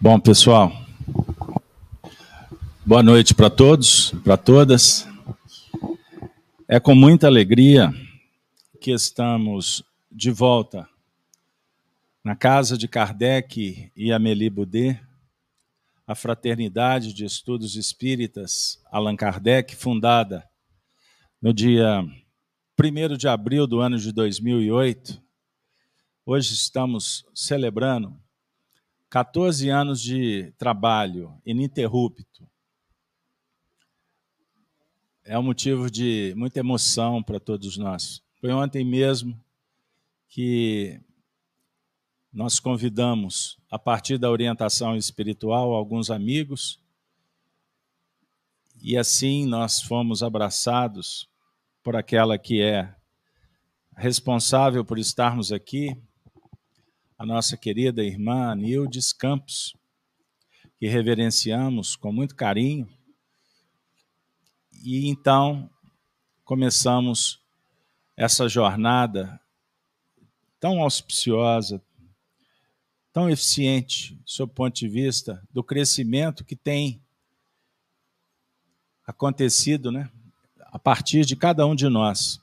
Bom, pessoal, boa noite para todos, para todas. É com muita alegria que estamos de volta na casa de Kardec e Amélie Boudet, a Fraternidade de Estudos Espíritas Allan Kardec, fundada no dia 1 de abril do ano de 2008. Hoje estamos celebrando 14 anos de trabalho ininterrupto. É um motivo de muita emoção para todos nós. Foi ontem mesmo que nós convidamos, a partir da orientação espiritual, alguns amigos, e assim nós fomos abraçados por aquela que é responsável por estarmos aqui, a nossa querida irmã Nildes Campos, que reverenciamos com muito carinho. E então começamos essa jornada tão auspiciosa, tão eficiente, sob o ponto de vista do crescimento que tem acontecido né, a partir de cada um de nós,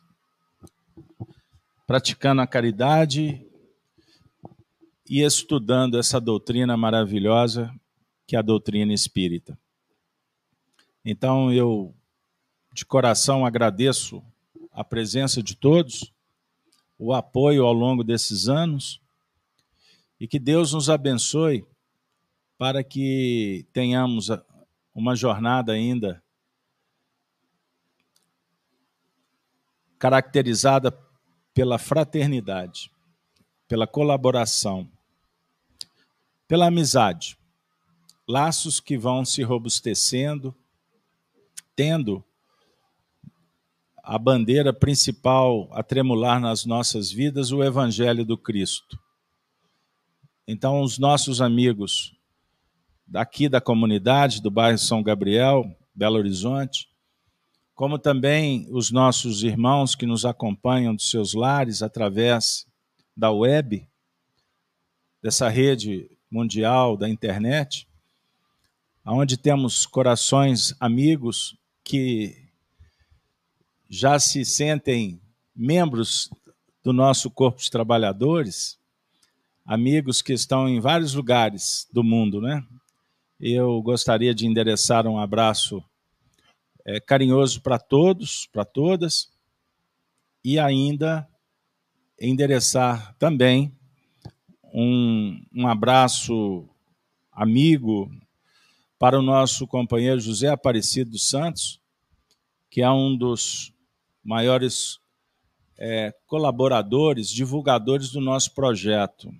praticando a caridade e estudando essa doutrina maravilhosa que é a doutrina espírita. Então eu de coração agradeço a presença de todos, o apoio ao longo desses anos e que Deus nos abençoe para que tenhamos uma jornada ainda caracterizada pela fraternidade, pela colaboração, pela amizade. Laços que vão se robustecendo, tendo a bandeira principal a tremular nas nossas vidas, o Evangelho do Cristo. Então, os nossos amigos daqui da comunidade, do bairro São Gabriel, Belo Horizonte, como também os nossos irmãos que nos acompanham dos seus lares através da web, dessa rede mundial da internet, onde temos corações amigos que já se sentem membros do nosso corpo de trabalhadores, amigos que estão em vários lugares do mundo, né? Eu gostaria de endereçar um abraço é, carinhoso para todos, para todas, e ainda endereçar também um, um abraço amigo para o nosso companheiro José Aparecido dos Santos, que é um dos maiores é, colaboradores, divulgadores do nosso projeto.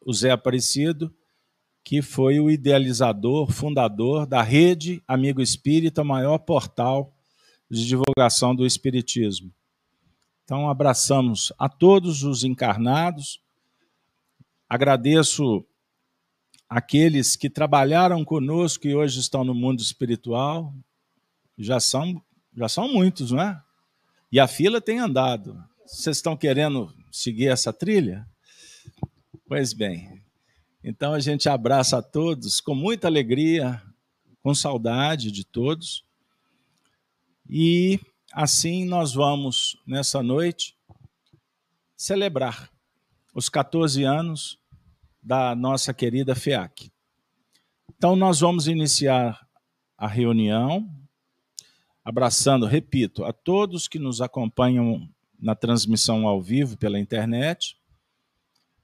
O Zé Aparecido, que foi o idealizador, fundador da Rede Amigo Espírita, maior portal de divulgação do Espiritismo. Então, abraçamos a todos os encarnados, Agradeço aqueles que trabalharam conosco e hoje estão no mundo espiritual. Já são, já são muitos, não é? E a fila tem andado. Vocês estão querendo seguir essa trilha? Pois bem. Então a gente abraça a todos com muita alegria, com saudade de todos. E assim nós vamos, nessa noite, celebrar os 14 anos da nossa querida FEAC. Então, nós vamos iniciar a reunião, abraçando, repito, a todos que nos acompanham na transmissão ao vivo pela internet.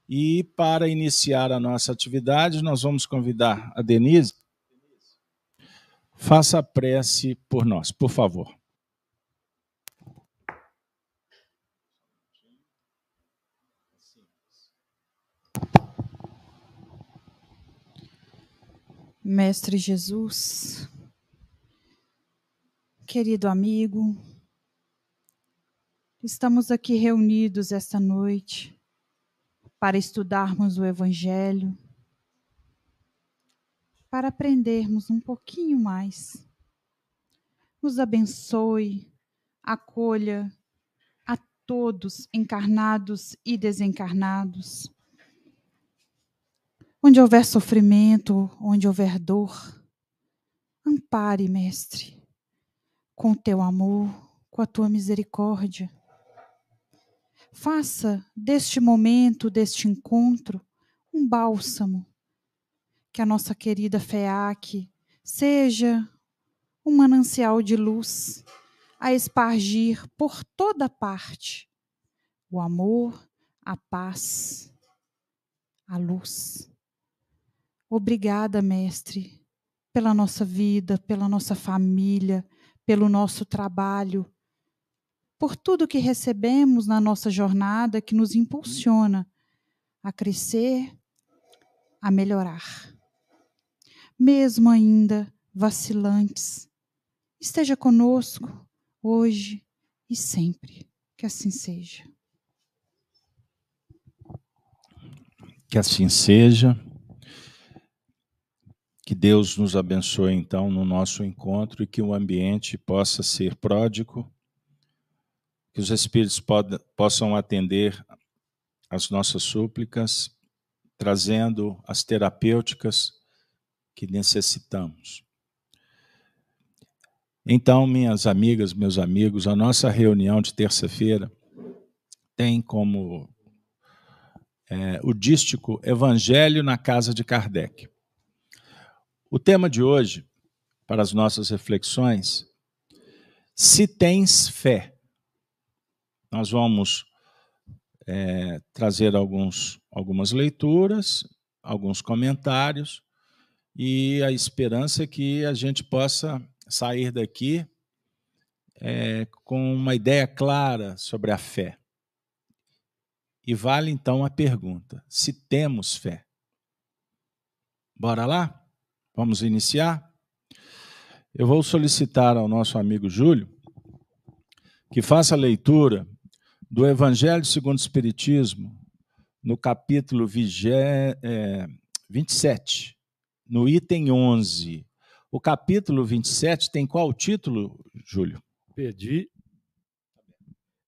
E para iniciar a nossa atividade, nós vamos convidar a Denise. Faça a prece por nós, por favor. Mestre Jesus, querido amigo, estamos aqui reunidos esta noite para estudarmos o Evangelho, para aprendermos um pouquinho mais. Nos abençoe, acolha a todos, encarnados e desencarnados Onde houver sofrimento, onde houver dor, ampare, Mestre, com o teu amor, com a tua misericórdia. Faça deste momento, deste encontro, um bálsamo. Que a nossa querida FEAC seja um manancial de luz a espargir por toda parte o amor, a paz, a luz. Obrigada, Mestre, pela nossa vida, pela nossa família, pelo nosso trabalho, por tudo que recebemos na nossa jornada que nos impulsiona a crescer, a melhorar. Mesmo ainda vacilantes, esteja conosco hoje e sempre. Que assim seja. Que assim seja. Que Deus nos abençoe então no nosso encontro e que o ambiente possa ser pródigo, que os Espíritos possam atender as nossas súplicas, trazendo as terapêuticas que necessitamos. Então, minhas amigas, meus amigos, a nossa reunião de terça-feira tem como é, o dístico Evangelho na Casa de Kardec. O tema de hoje, para as nossas reflexões, se tens fé. Nós vamos é, trazer alguns, algumas leituras, alguns comentários, e a esperança é que a gente possa sair daqui é, com uma ideia clara sobre a fé. E vale então a pergunta: se temos fé? Bora lá? Vamos iniciar? Eu vou solicitar ao nosso amigo Júlio que faça a leitura do Evangelho segundo o Espiritismo, no capítulo 27, é, no item 11. O capítulo 27 tem qual título, Júlio? Pedi,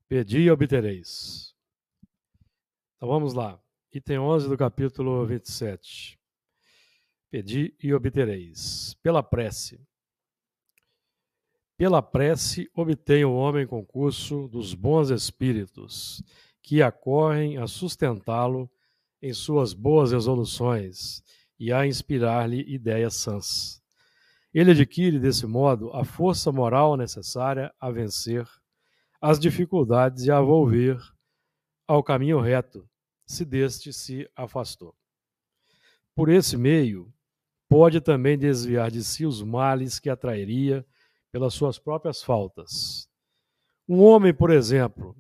pedi e obtereis. Então vamos lá. Item 11 do capítulo 27. Pedi e obtereis. Pela prece. Pela prece obtém o homem concurso dos bons espíritos, que acorrem a sustentá-lo em suas boas resoluções e a inspirar-lhe ideias sãs. Ele adquire, desse modo, a força moral necessária a vencer as dificuldades e a volver ao caminho reto, se deste se afastou. Por esse meio, pode também desviar de si os males que atrairia pelas suas próprias faltas. Um homem, por exemplo,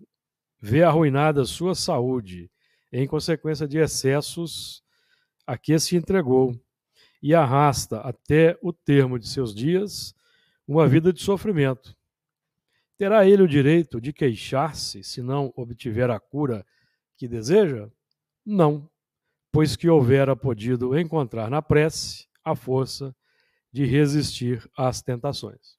vê arruinada sua saúde em consequência de excessos a que se entregou e arrasta até o termo de seus dias uma vida de sofrimento. Terá ele o direito de queixar-se se não obtiver a cura que deseja? Não, pois que houvera podido encontrar na prece a força de resistir às tentações.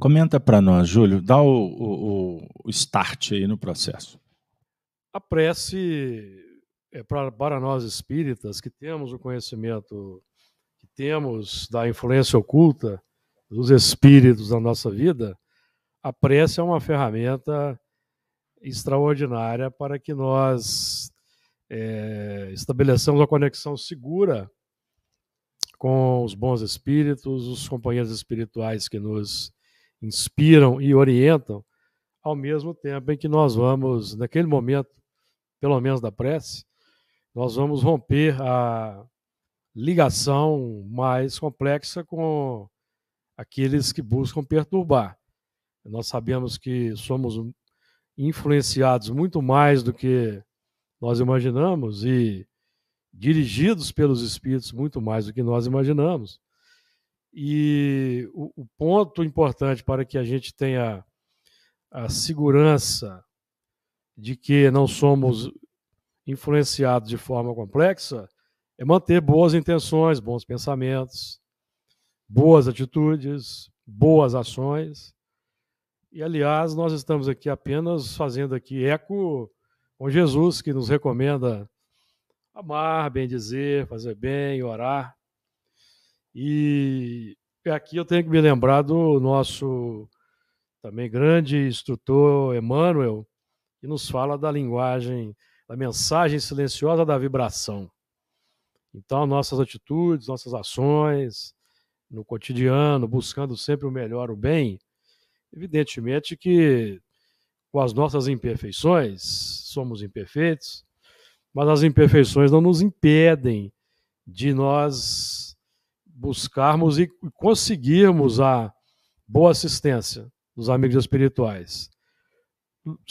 Comenta para nós, Júlio, dá o, o, o, start aí no processo. A prece é para, para nós espíritas que temos o conhecimento, que temos da influência oculta dos espíritos na nossa vida, a prece é uma ferramenta extraordinária para que nós é, estabelecemos uma conexão segura com os bons espíritos, os companheiros espirituais que nos inspiram e orientam, ao mesmo tempo em que nós vamos, naquele momento, pelo menos da prece, nós vamos romper a ligação mais complexa com aqueles que buscam perturbar. Nós sabemos que somos influenciados muito mais do que nós imaginamos e dirigidos pelos espíritos muito mais do que nós imaginamos. E o, o ponto importante para que a gente tenha a segurança de que não somos influenciados de forma complexa é manter boas intenções, bons pensamentos, boas atitudes, boas ações. E aliás, nós estamos aqui apenas fazendo aqui eco com Jesus, que nos recomenda amar, bem dizer, fazer bem, orar. E aqui eu tenho que me lembrar do nosso também grande instrutor Emmanuel, que nos fala da linguagem, da mensagem silenciosa da vibração. Então, nossas atitudes, nossas ações, no cotidiano, buscando sempre o melhor, o bem, evidentemente que com as nossas imperfeições, somos imperfeitos, mas as imperfeições não nos impedem de nós buscarmos e conseguirmos a boa assistência dos amigos espirituais,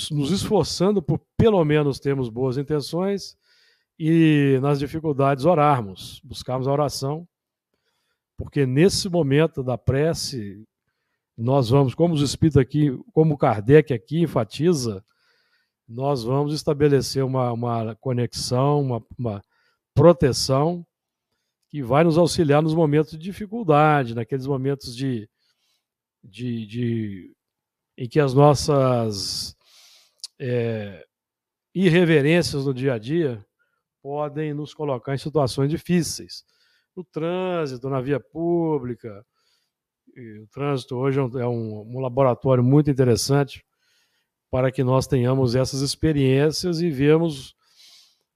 nos esforçando por pelo menos termos boas intenções e nas dificuldades orarmos, buscarmos a oração, porque nesse momento da prece nós vamos, como os espíritos aqui, como Kardec aqui enfatiza, nós vamos estabelecer uma, uma conexão, uma, uma proteção que vai nos auxiliar nos momentos de dificuldade, naqueles momentos de, de, de em que as nossas é, irreverências no dia a dia podem nos colocar em situações difíceis. No trânsito, na via pública, e o trânsito hoje é um, é um, laboratório muito interessante para que nós tenhamos essas experiências e vemos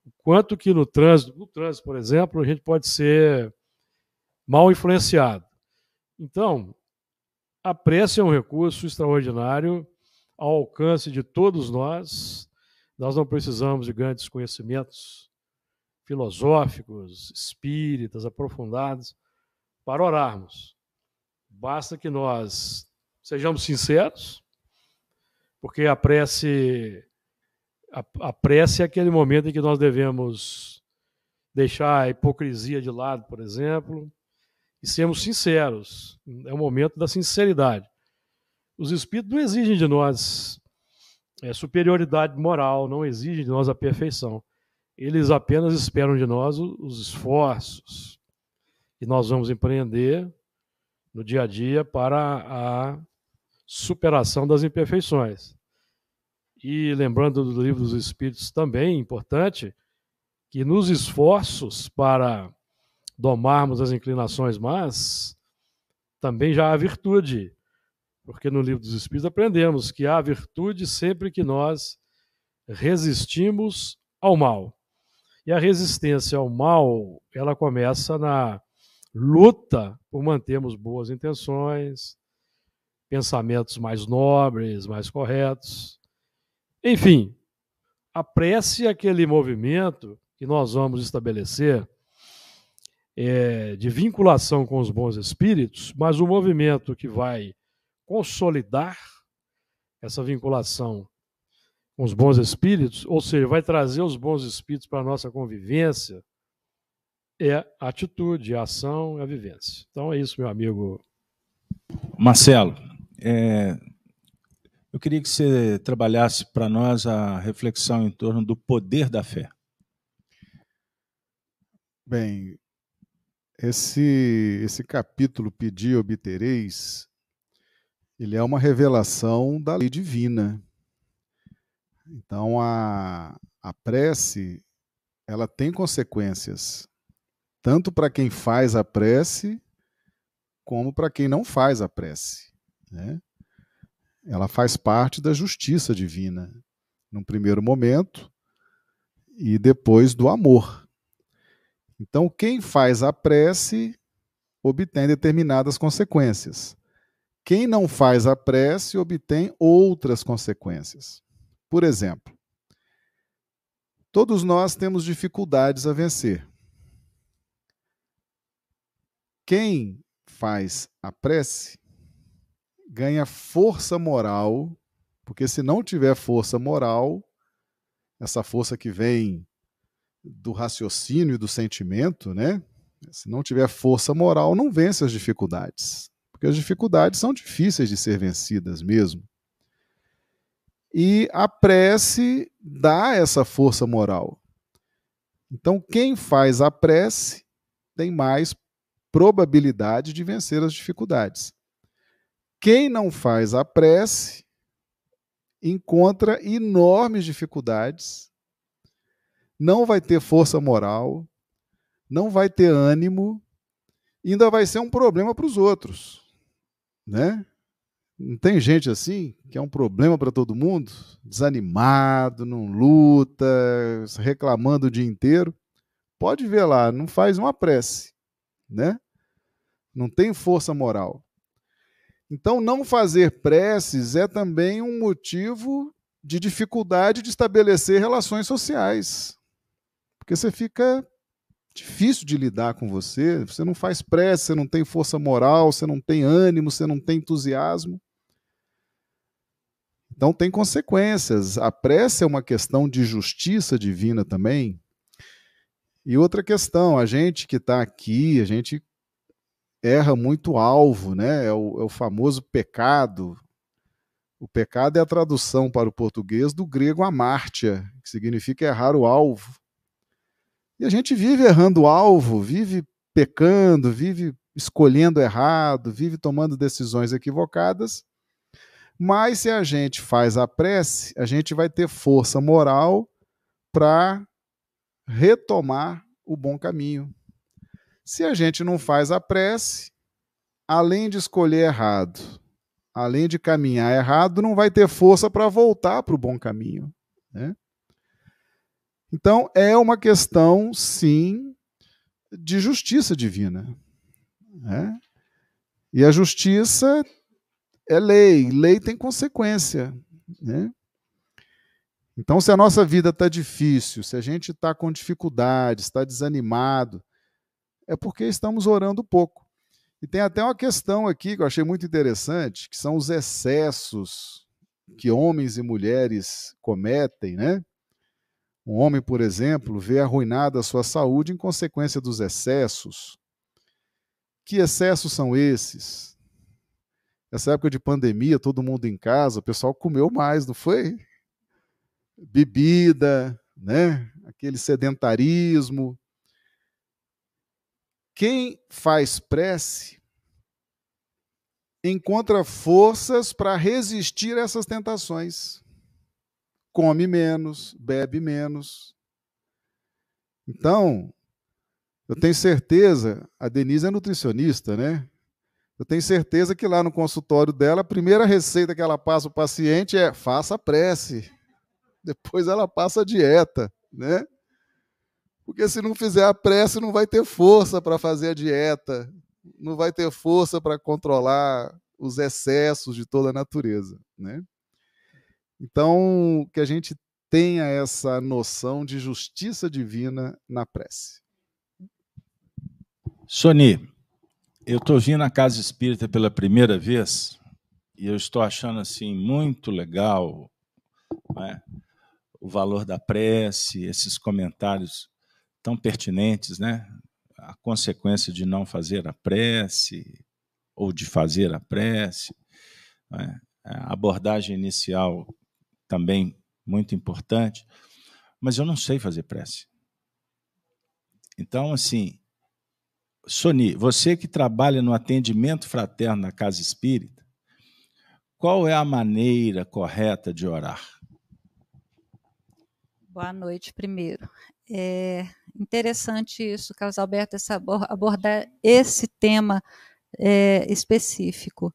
o quanto que no trânsito, no trânsito, por exemplo, a gente pode ser mal influenciado. Então, a prece é um recurso extraordinário ao alcance de todos nós. Nós não precisamos de grandes conhecimentos filosóficos, espíritas, aprofundados para orarmos. Basta que nós sejamos sinceros, porque a prece, a, a prece é aquele momento em que nós devemos deixar a hipocrisia de lado, por exemplo, e sermos sinceros. É o momento da sinceridade. Os espíritos não exigem de nós é, superioridade moral, não exigem de nós a perfeição. Eles apenas esperam de nós os esforços que nós vamos empreender no dia a dia para a superação das imperfeições. E lembrando do livro dos Espíritos também, importante, que nos esforços para domarmos as inclinações más, também já há virtude. Porque no livro dos Espíritos aprendemos que há virtude sempre que nós resistimos ao mal. E a resistência ao mal, ela começa na luta por mantermos boas intenções, pensamentos mais nobres, mais corretos. Enfim, a prece é aquele movimento que nós vamos estabelecer é, de vinculação com os bons espíritos, mas o movimento que vai consolidar essa vinculação com os bons espíritos, ou seja, vai trazer os bons espíritos para a nossa convivência, é a atitude, a ação, a vivência. Então é isso, meu amigo. Marcelo, é, eu queria que você trabalhasse para nós a reflexão em torno do poder da fé. Bem, esse, esse capítulo Pedir obtereis, ele é uma revelação da lei divina. Então a, a prece ela tem consequências tanto para quem faz a prece, como para quem não faz a prece. Né? Ela faz parte da justiça divina, num primeiro momento, e depois do amor. Então, quem faz a prece obtém determinadas consequências. Quem não faz a prece obtém outras consequências. Por exemplo, todos nós temos dificuldades a vencer. Quem faz a prece ganha força moral, porque se não tiver força moral, essa força que vem do raciocínio e do sentimento, né? Se não tiver força moral, não vence as dificuldades, porque as dificuldades são difíceis de ser vencidas mesmo. E a prece dá essa força moral. Então, quem faz a prece tem mais probabilidade de vencer as dificuldades. Quem não faz a prece encontra enormes dificuldades, não vai ter força moral, não vai ter ânimo, ainda vai ser um problema para os outros, né? Não tem gente assim que é um problema para todo mundo, desanimado, não luta, reclamando o dia inteiro. Pode ver lá, não faz uma prece, né? Não tem força moral. Então, não fazer preces é também um motivo de dificuldade de estabelecer relações sociais. Porque você fica difícil de lidar com você, você não faz prece, você não tem força moral, você não tem ânimo, você não tem entusiasmo. Então tem consequências. A prece é uma questão de justiça divina também. E outra questão, a gente que está aqui, a gente erra muito alvo, né? É o, é o famoso pecado. O pecado é a tradução para o português do grego amártia, que significa errar o alvo. E a gente vive errando o alvo, vive pecando, vive escolhendo errado, vive tomando decisões equivocadas mas se a gente faz a prece, a gente vai ter força moral para retomar o bom caminho. Se a gente não faz a prece, além de escolher errado, além de caminhar errado, não vai ter força para voltar para o bom caminho. Né? Então, é uma questão, sim, de justiça divina. Né? E a justiça é lei, lei tem consequência. Né? Então, se a nossa vida está difícil, se a gente está com dificuldade, está desanimado, é porque estamos orando pouco. E tem até uma questão aqui que eu achei muito interessante, que são os excessos que homens e mulheres cometem, né? Um homem, por exemplo, vê arruinada a sua saúde em consequência dos excessos. Que excessos são esses? Essa época de pandemia, todo mundo em casa, o pessoal comeu mais, não foi? Bebida, né? Aquele sedentarismo. Quem faz prece encontra forças para resistir a essas tentações. Come menos, bebe menos. Então, eu tenho certeza, a Denise é nutricionista, né? Eu tenho certeza que lá no consultório dela, a primeira receita que ela passa ao paciente é faça prece. Depois ela passa a dieta, né? Porque se não fizer a prece, não vai ter força para fazer a dieta, não vai ter força para controlar os excessos de toda a natureza, né? Então, que a gente tenha essa noção de justiça divina na prece. Soni, eu estou vindo à Casa Espírita pela primeira vez e eu estou achando assim muito legal né, o valor da prece, esses comentários tão pertinentes, né? A consequência de não fazer a prece ou de fazer a prece, né, a abordagem inicial também muito importante, mas eu não sei fazer prece. Então, assim, Soni, você que trabalha no atendimento fraterno na casa espírita, qual é a maneira correta de orar? Boa noite, primeiro. É interessante isso, Carlos Alberto, abordar esse tema é, específico.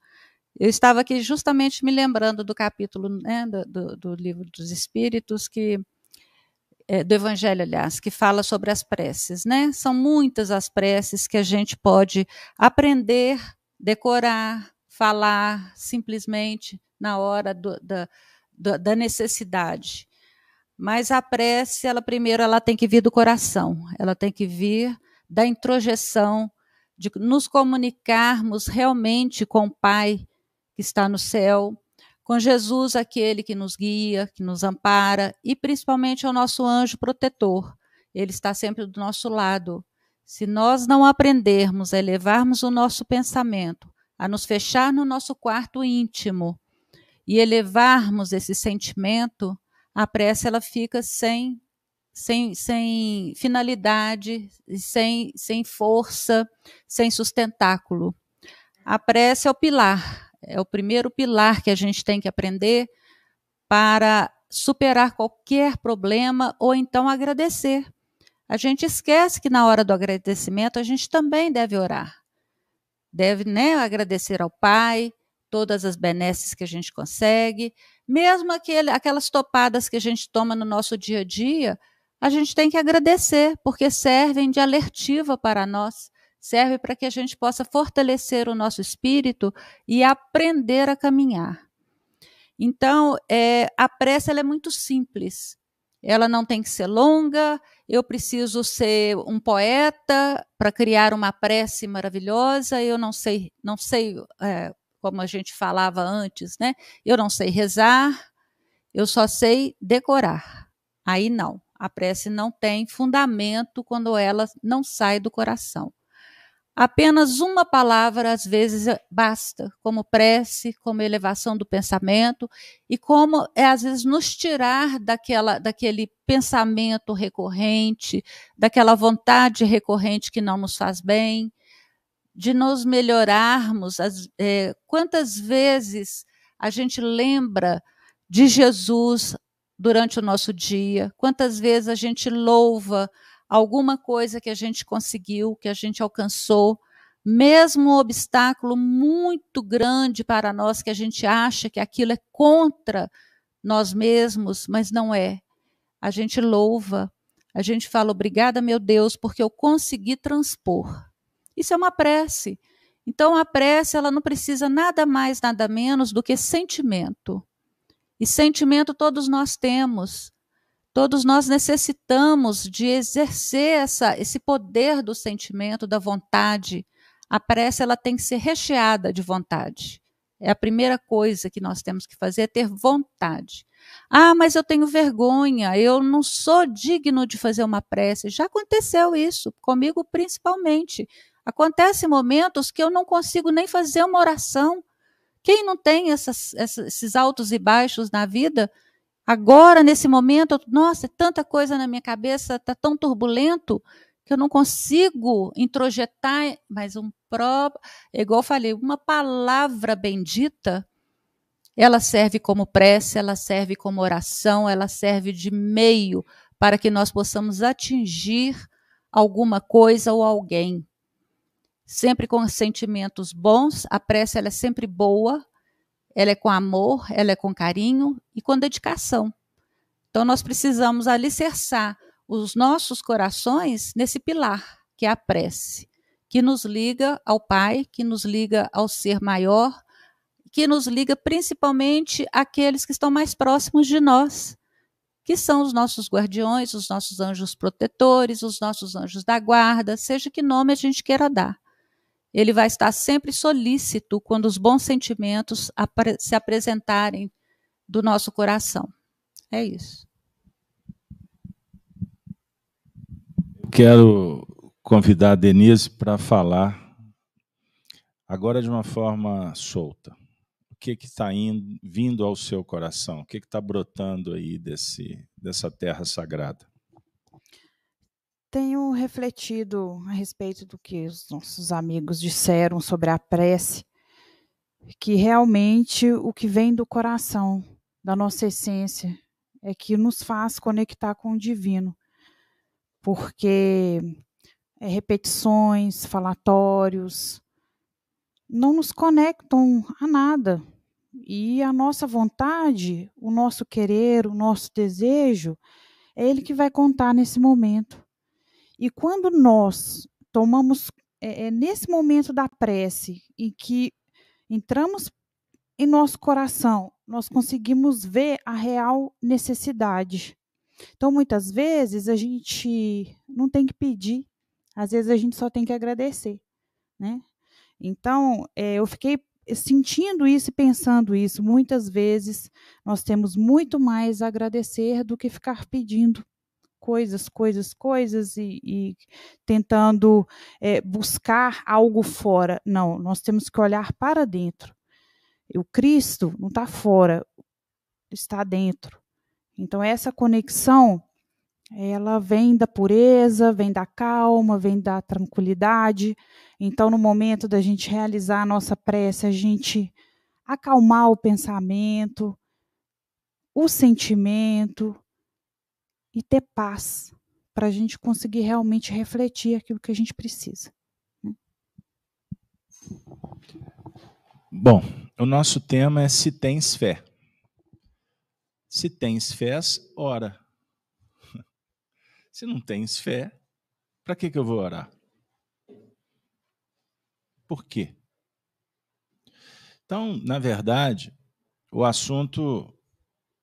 Eu estava aqui justamente me lembrando do capítulo né, do, do, do livro dos Espíritos, que é, do Evangelho, aliás, que fala sobre as preces, né? São muitas as preces que a gente pode aprender, decorar, falar simplesmente na hora do, da, da necessidade. Mas a prece, ela primeiro, ela tem que vir do coração, ela tem que vir da introjeção, de nos comunicarmos realmente com o Pai que está no céu, com Jesus, aquele que nos guia, que nos ampara, e principalmente ao nosso anjo protetor. Ele está sempre do nosso lado. Se nós não aprendermos a elevarmos o nosso pensamento, a nos fechar no nosso quarto íntimo e elevarmos esse sentimento, a prece ela fica sem sem, sem finalidade, sem, sem força, sem sustentáculo. A prece é o pilar, é o primeiro pilar que a gente tem que aprender para superar qualquer problema ou então agradecer. A gente esquece que na hora do agradecimento a gente também deve orar. Deve né, agradecer ao Pai, todas as benesses que a gente consegue, mesmo aquele, aquelas topadas que a gente toma no nosso dia a dia, a gente tem que agradecer, porque servem de alertiva para nós, serve para que a gente possa fortalecer o nosso espírito e aprender a caminhar. Então, é, a prece é muito simples. Ela não tem que ser longa, eu preciso ser um poeta para criar uma prece maravilhosa, eu não sei, não sei é, como a gente falava antes, né? Eu não sei rezar, eu só sei decorar. Aí não, a prece não tem fundamento quando ela não sai do coração. Apenas uma palavra, às vezes, basta, como prece, como elevação do pensamento, e como, é, às vezes, nos tirar daquela, daquele pensamento recorrente, daquela vontade recorrente que não nos faz bem, de nos melhorarmos. As, é, quantas vezes a gente lembra de Jesus durante o nosso dia? Quantas vezes a gente louva alguma coisa que a gente conseguiu, que a gente alcançou, mesmo um obstáculo muito grande para nós, que a gente acha que aquilo é contra nós mesmos, mas não é. A gente louva, a gente fala obrigada, meu Deus, porque eu consegui transpor. Isso é uma prece. Então a prece ela não precisa nada mais, nada menos do que sentimento. E sentimento todos nós temos. Todos nós necessitamos de exercer essa, esse poder do sentimento, da vontade. A prece ela tem que ser recheada de vontade. É a primeira coisa que nós temos que fazer, é ter vontade. Ah, mas eu tenho vergonha, eu não sou digno de fazer uma prece. Já aconteceu isso, comigo principalmente. Acontecem momentos que eu não consigo nem fazer uma oração. Quem não tem essas, esses altos e baixos na vida, Agora, nesse momento, nossa, é tanta coisa na minha cabeça, está tão turbulento que eu não consigo introjetar, mas um próprio, igual eu falei, uma palavra bendita, ela serve como prece, ela serve como oração, ela serve de meio para que nós possamos atingir alguma coisa ou alguém. Sempre com sentimentos bons, a prece ela é sempre boa, ela é com amor, ela é com carinho e com dedicação. Então, nós precisamos alicerçar os nossos corações nesse pilar, que é a prece, que nos liga ao Pai, que nos liga ao ser maior, que nos liga principalmente àqueles que estão mais próximos de nós, que são os nossos guardiões, os nossos anjos protetores, os nossos anjos da guarda, seja que nome a gente queira dar ele vai estar sempre solícito quando os bons sentimentos se apresentarem do nosso coração. É isso. Quero convidar a Denise para falar agora de uma forma solta. O que está vindo ao seu coração? O que está brotando aí desse, dessa terra sagrada? Tenho refletido a respeito do que os nossos amigos disseram sobre a prece, que realmente o que vem do coração, da nossa essência, é que nos faz conectar com o divino. Porque é, repetições, falatórios, não nos conectam a nada. E a nossa vontade, o nosso querer, o nosso desejo, é ele que vai contar nesse momento. E quando nós tomamos, é, é, nesse momento da prece, em que entramos em nosso coração, nós conseguimos ver a real necessidade. Então, muitas vezes, a gente não tem que pedir, às vezes a gente só tem que agradecer. Né? Então, é, eu fiquei sentindo isso e pensando isso. Muitas vezes nós temos muito mais a agradecer do que ficar pedindo coisas, coisas, coisas e, e tentando é, buscar algo fora. Não, nós temos que olhar para dentro. O Cristo não está fora, está dentro. Então essa conexão, ela vem da pureza, vem da calma, vem da tranquilidade. Então no momento da gente realizar a nossa prece, a gente acalmar o pensamento, o sentimento e ter paz para a gente conseguir realmente refletir aquilo que a gente precisa. Né? Bom, o nosso tema é se tens fé. Se tens fé, ora. Se não tens fé, para que, que eu vou orar? Por quê? Então, na verdade, o assunto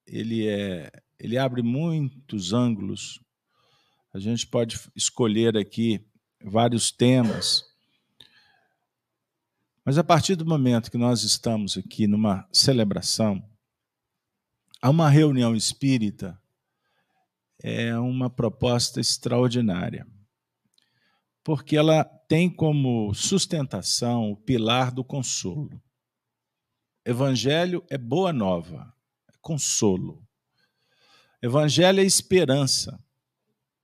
ele é ele abre muitos ângulos. A gente pode escolher aqui vários temas. Mas a partir do momento que nós estamos aqui numa celebração, há uma reunião espírita, é uma proposta extraordinária, porque ela tem como sustentação o pilar do consolo. Evangelho é boa nova, é consolo. Evangelho é esperança.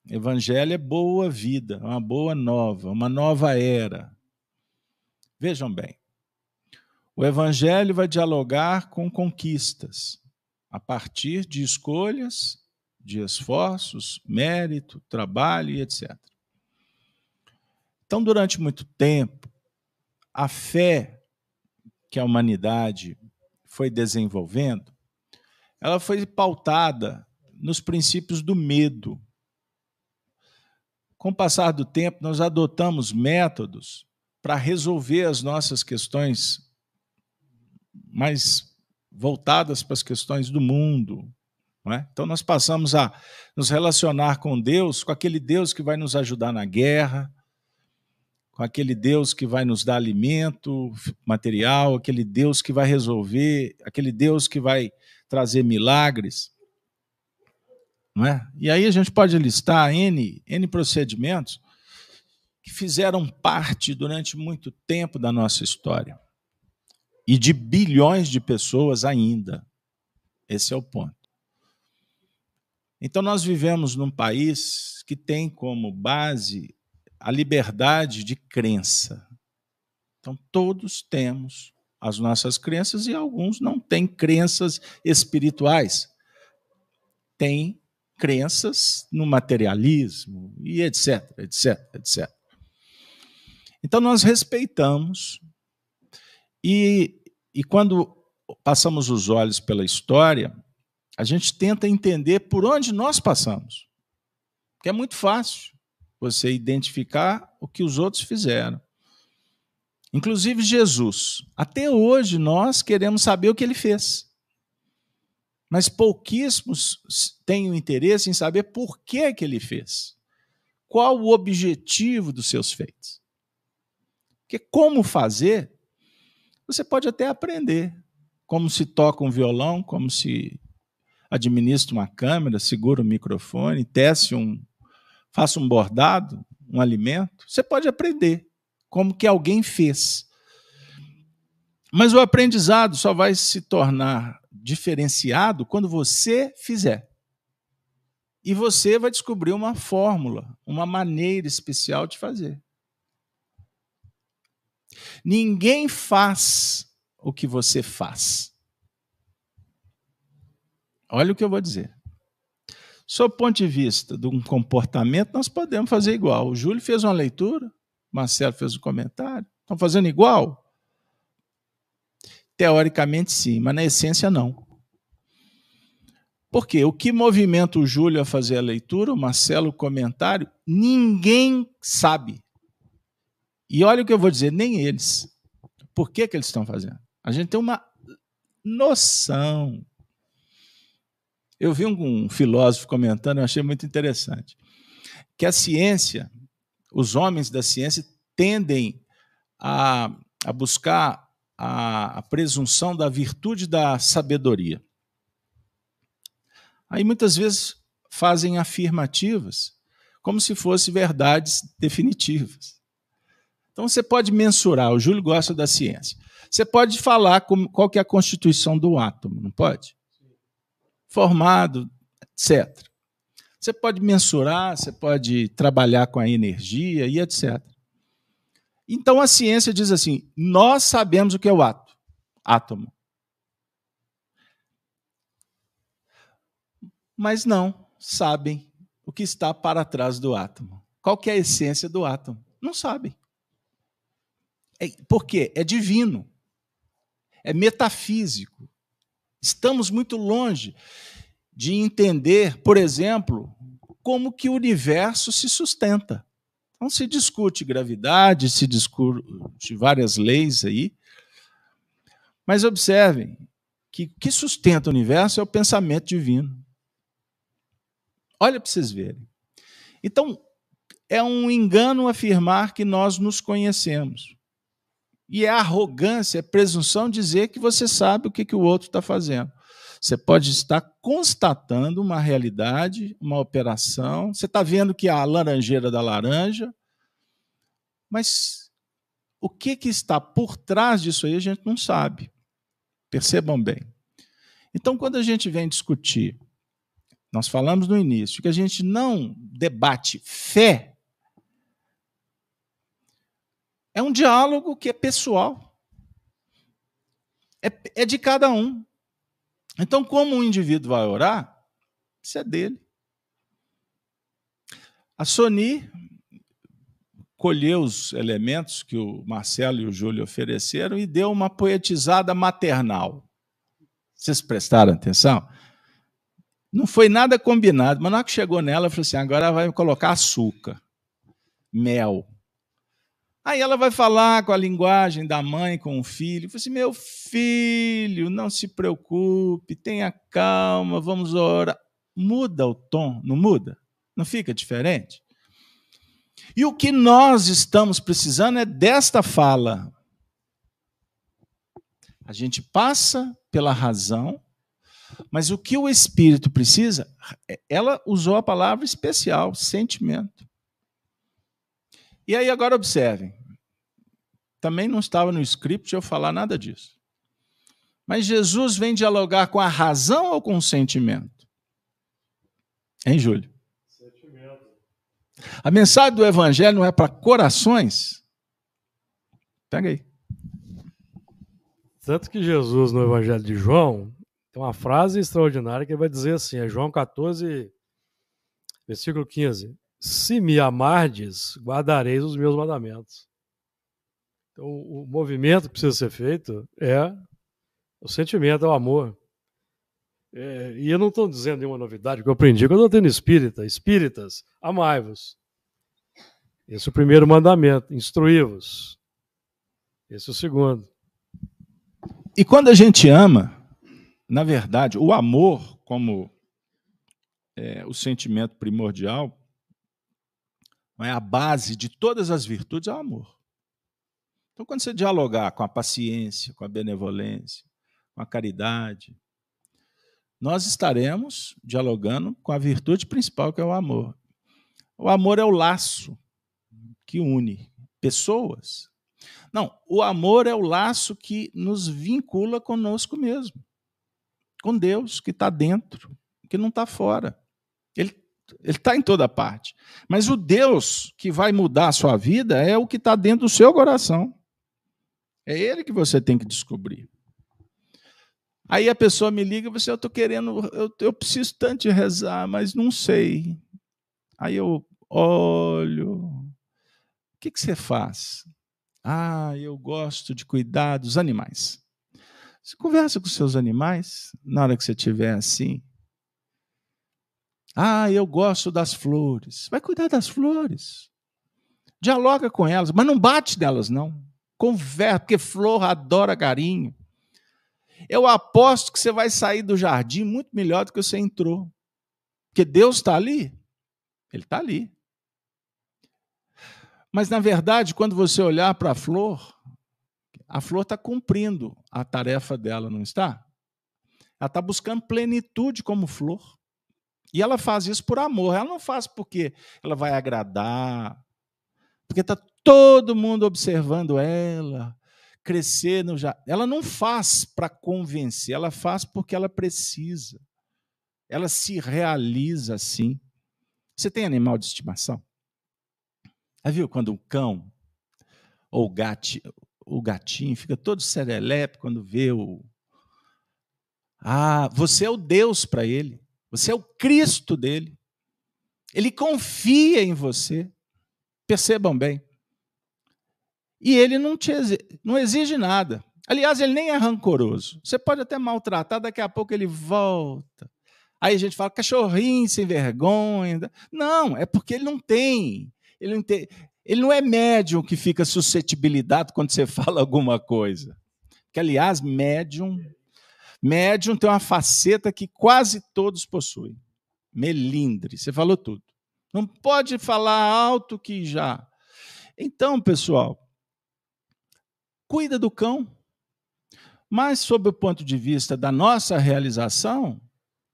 Evangelho é boa vida, uma boa nova, uma nova era. Vejam bem, o Evangelho vai dialogar com conquistas, a partir de escolhas, de esforços, mérito, trabalho e etc. Então, durante muito tempo, a fé que a humanidade foi desenvolvendo, ela foi pautada nos princípios do medo. Com o passar do tempo, nós adotamos métodos para resolver as nossas questões mais voltadas para as questões do mundo. É? Então, nós passamos a nos relacionar com Deus, com aquele Deus que vai nos ajudar na guerra, com aquele Deus que vai nos dar alimento material, aquele Deus que vai resolver, aquele Deus que vai trazer milagres. Não é? E aí a gente pode listar N, N procedimentos que fizeram parte durante muito tempo da nossa história. E de bilhões de pessoas ainda. Esse é o ponto. Então, nós vivemos num país que tem como base a liberdade de crença. Então, todos temos as nossas crenças e alguns não têm crenças espirituais. Têm crenças no materialismo e etc, etc, etc. Então nós respeitamos e, e quando passamos os olhos pela história, a gente tenta entender por onde nós passamos. Que é muito fácil você identificar o que os outros fizeram. Inclusive Jesus. Até hoje nós queremos saber o que ele fez. Mas pouquíssimos têm o interesse em saber por que, que ele fez. Qual o objetivo dos seus feitos. Porque como fazer, você pode até aprender. Como se toca um violão, como se administra uma câmera, segura o microfone, tece um, faça um bordado, um alimento. Você pode aprender como que alguém fez. Mas o aprendizado só vai se tornar diferenciado quando você fizer. E você vai descobrir uma fórmula, uma maneira especial de fazer. Ninguém faz o que você faz. Olha o que eu vou dizer. Sob ponto de vista de um comportamento, nós podemos fazer igual. O Júlio fez uma leitura, o Marcelo fez um comentário. Estão fazendo igual? Teoricamente, sim, mas na essência, não. Porque o que movimenta o Júlio a fazer a leitura, o Marcelo o comentário, ninguém sabe. E olha o que eu vou dizer, nem eles. Por que, que eles estão fazendo? A gente tem uma noção. Eu vi um, um filósofo comentando, eu achei muito interessante, que a ciência, os homens da ciência tendem a, a buscar a, a presunção da virtude da sabedoria. Aí muitas vezes fazem afirmativas, como se fossem verdades definitivas. Então você pode mensurar, o Júlio gosta da ciência. Você pode falar como, qual que é a constituição do átomo, não pode? Formado, etc. Você pode mensurar, você pode trabalhar com a energia e etc. Então a ciência diz assim: nós sabemos o que é o átomo. átomo. mas não sabem o que está para trás do átomo. Qual que é a essência do átomo? Não sabem. É, por quê? É divino. É metafísico. Estamos muito longe de entender, por exemplo, como que o universo se sustenta. Então se discute gravidade, se discute várias leis aí, mas observem que o que sustenta o universo é o pensamento divino. Olha para vocês verem. Então, é um engano afirmar que nós nos conhecemos. E é arrogância, é presunção dizer que você sabe o que, que o outro está fazendo. Você pode estar constatando uma realidade, uma operação. Você está vendo que a laranjeira da laranja, mas o que, que está por trás disso aí a gente não sabe. Percebam bem. Então, quando a gente vem discutir, nós falamos no início que a gente não debate fé, é um diálogo que é pessoal. É, é de cada um. Então, como um indivíduo vai orar, isso é dele. A Sony colheu os elementos que o Marcelo e o Júlio ofereceram e deu uma poetizada maternal. Vocês prestaram atenção? Não foi nada combinado, mas na hora que chegou nela, falou assim: agora vai colocar açúcar, mel. Aí ela vai falar com a linguagem da mãe com o filho. Falei assim: meu filho, não se preocupe, tenha calma, vamos orar. Muda o tom, não muda? Não fica diferente? E o que nós estamos precisando é desta fala. A gente passa pela razão, mas o que o espírito precisa, ela usou a palavra especial, sentimento. E aí agora observem. Também não estava no script eu falar nada disso. Mas Jesus vem dialogar com a razão ou com o sentimento? Hein, Júlio? A mensagem do Evangelho não é para corações? Pega aí. Tanto que Jesus, no Evangelho de João, tem uma frase extraordinária que ele vai dizer assim: é João 14, versículo 15: Se me amardes, guardareis os meus mandamentos. Então, o movimento que precisa ser feito é o sentimento, é o amor. É, e eu não estou dizendo nenhuma novidade, que eu aprendi quando eu tendo espírita. Espíritas, amai-vos. Esse é o primeiro mandamento, instruí-vos. Esse é o segundo. E quando a gente ama, na verdade, o amor como é, o sentimento primordial, é a base de todas as virtudes é o amor. Então, quando você dialogar com a paciência, com a benevolência, com a caridade, nós estaremos dialogando com a virtude principal, que é o amor. O amor é o laço que une pessoas. Não, o amor é o laço que nos vincula conosco mesmo, com Deus, que está dentro, que não está fora. Ele está em toda parte. Mas o Deus que vai mudar a sua vida é o que está dentro do seu coração. É ele que você tem que descobrir. Aí a pessoa me liga e você, eu estou querendo, eu, eu preciso tanto de rezar, mas não sei. Aí eu olho. O que, que você faz? Ah, eu gosto de cuidar dos animais. Você conversa com seus animais na hora que você estiver assim. Ah, eu gosto das flores. Vai cuidar das flores. Dialoga com elas, mas não bate nelas, não. Conversa, porque flor adora carinho. Eu aposto que você vai sair do jardim muito melhor do que você entrou. Porque Deus está ali. Ele está ali. Mas, na verdade, quando você olhar para a flor, a flor está cumprindo a tarefa dela, não está? Ela está buscando plenitude como flor. E ela faz isso por amor. Ela não faz porque ela vai agradar, porque está todo mundo observando ela, crescer no já. Ela não faz para convencer, ela faz porque ela precisa. Ela se realiza assim. Você tem animal de estimação? Já viu quando um cão ou o gatinho fica todo serelepe quando vê o. Ah, você é o Deus para ele. Você é o Cristo dele. Ele confia em você. Percebam bem. E ele não, te exige, não exige nada. Aliás, ele nem é rancoroso. Você pode até maltratar, daqui a pouco ele volta. Aí a gente fala, cachorrinho sem vergonha. Não, é porque ele não tem. Ele não, tem, ele não é médium que fica suscetibilidade quando você fala alguma coisa. Que, aliás, médium, médium tem uma faceta que quase todos possuem. Melindre, você falou tudo. Não pode falar alto que já. Então, pessoal, cuida do cão. Mas, sob o ponto de vista da nossa realização,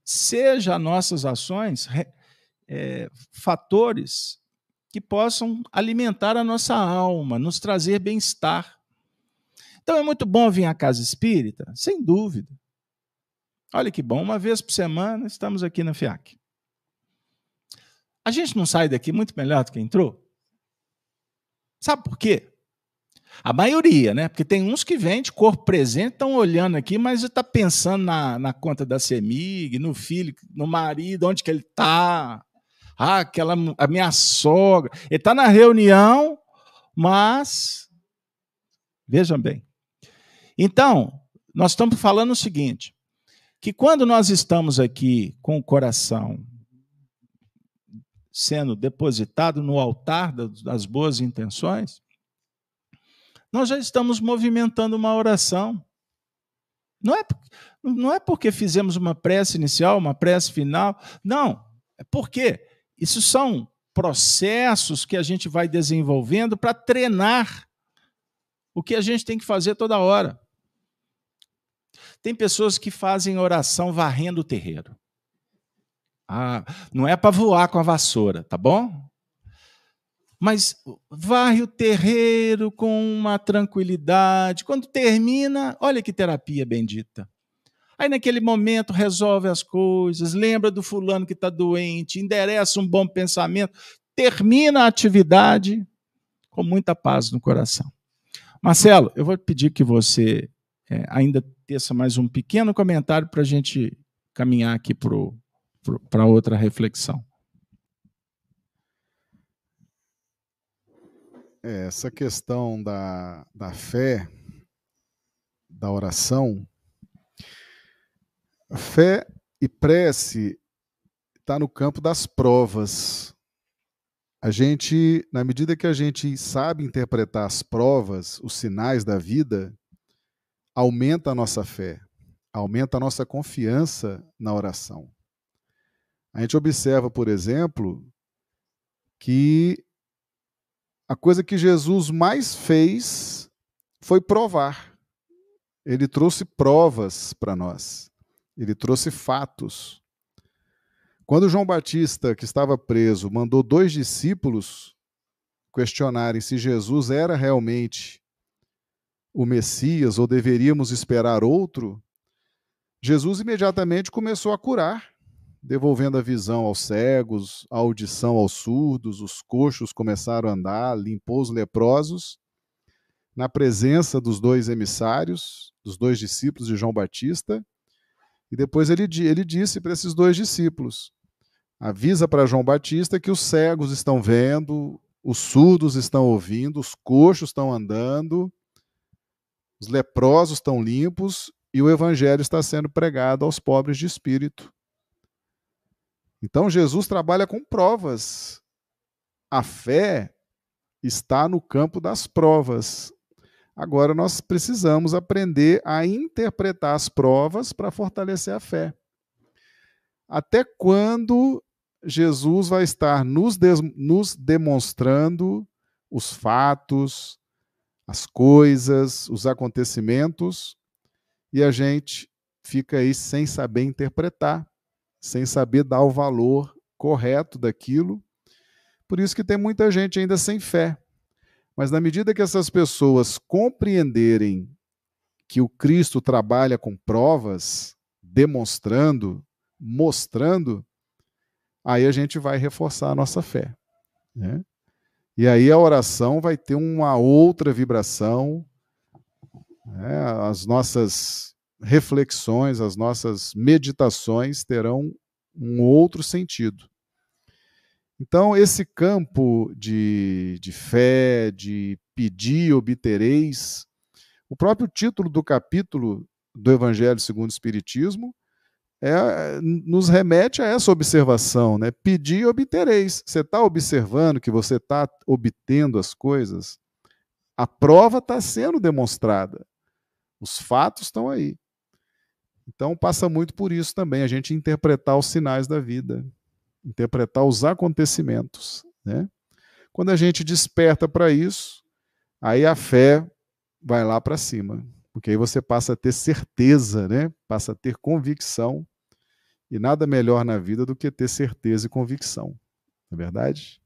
seja nossas ações é, fatores que possam alimentar a nossa alma, nos trazer bem-estar. Então é muito bom vir à casa espírita, sem dúvida. Olha que bom, uma vez por semana estamos aqui na FIAC. A gente não sai daqui muito melhor do que entrou? Sabe por quê? A maioria, né? Porque tem uns que vêm de corpo presente, estão olhando aqui, mas está pensando na, na conta da CEMIG, no filho, no marido, onde que ele está. Ah, aquela, a minha sogra. Ele está na reunião, mas. Vejam bem. Então, nós estamos falando o seguinte: que quando nós estamos aqui com o coração sendo depositado no altar das boas intenções, nós já estamos movimentando uma oração. Não é, não é porque fizemos uma prece inicial, uma prece final. Não. É porque isso são processos que a gente vai desenvolvendo para treinar o que a gente tem que fazer toda hora. Tem pessoas que fazem oração varrendo o terreiro. Ah, não é para voar com a vassoura, tá bom? mas varre o terreiro com uma tranquilidade. Quando termina, olha que terapia bendita. Aí, naquele momento, resolve as coisas, lembra do fulano que está doente, endereça um bom pensamento, termina a atividade com muita paz no coração. Marcelo, eu vou pedir que você é, ainda teça mais um pequeno comentário para a gente caminhar aqui para outra reflexão. É, essa questão da, da fé, da oração, fé e prece está no campo das provas. A gente, na medida que a gente sabe interpretar as provas, os sinais da vida, aumenta a nossa fé, aumenta a nossa confiança na oração. A gente observa, por exemplo, que a coisa que Jesus mais fez foi provar. Ele trouxe provas para nós. Ele trouxe fatos. Quando João Batista, que estava preso, mandou dois discípulos questionarem se Jesus era realmente o Messias ou deveríamos esperar outro, Jesus imediatamente começou a curar devolvendo a visão aos cegos, a audição aos surdos, os coxos começaram a andar, limpou os leprosos, na presença dos dois emissários, dos dois discípulos de João Batista, e depois ele, ele disse para esses dois discípulos: avisa para João Batista que os cegos estão vendo, os surdos estão ouvindo, os coxos estão andando, os leprosos estão limpos e o evangelho está sendo pregado aos pobres de espírito. Então Jesus trabalha com provas. A fé está no campo das provas. Agora nós precisamos aprender a interpretar as provas para fortalecer a fé. Até quando Jesus vai estar nos, nos demonstrando os fatos, as coisas, os acontecimentos, e a gente fica aí sem saber interpretar sem saber dar o valor correto daquilo. Por isso que tem muita gente ainda sem fé. Mas na medida que essas pessoas compreenderem que o Cristo trabalha com provas, demonstrando, mostrando, aí a gente vai reforçar a nossa fé. Né? E aí a oração vai ter uma outra vibração, né? as nossas reflexões, as nossas meditações terão um outro sentido. Então, esse campo de, de fé, de pedir, obtereis, o próprio título do capítulo do Evangelho segundo o Espiritismo é, nos remete a essa observação, né? Pedir, obtereis. Você está observando que você está obtendo as coisas? A prova está sendo demonstrada. Os fatos estão aí. Então passa muito por isso também, a gente interpretar os sinais da vida, interpretar os acontecimentos. Né? Quando a gente desperta para isso, aí a fé vai lá para cima, porque aí você passa a ter certeza, né? passa a ter convicção, e nada melhor na vida do que ter certeza e convicção. Não é verdade?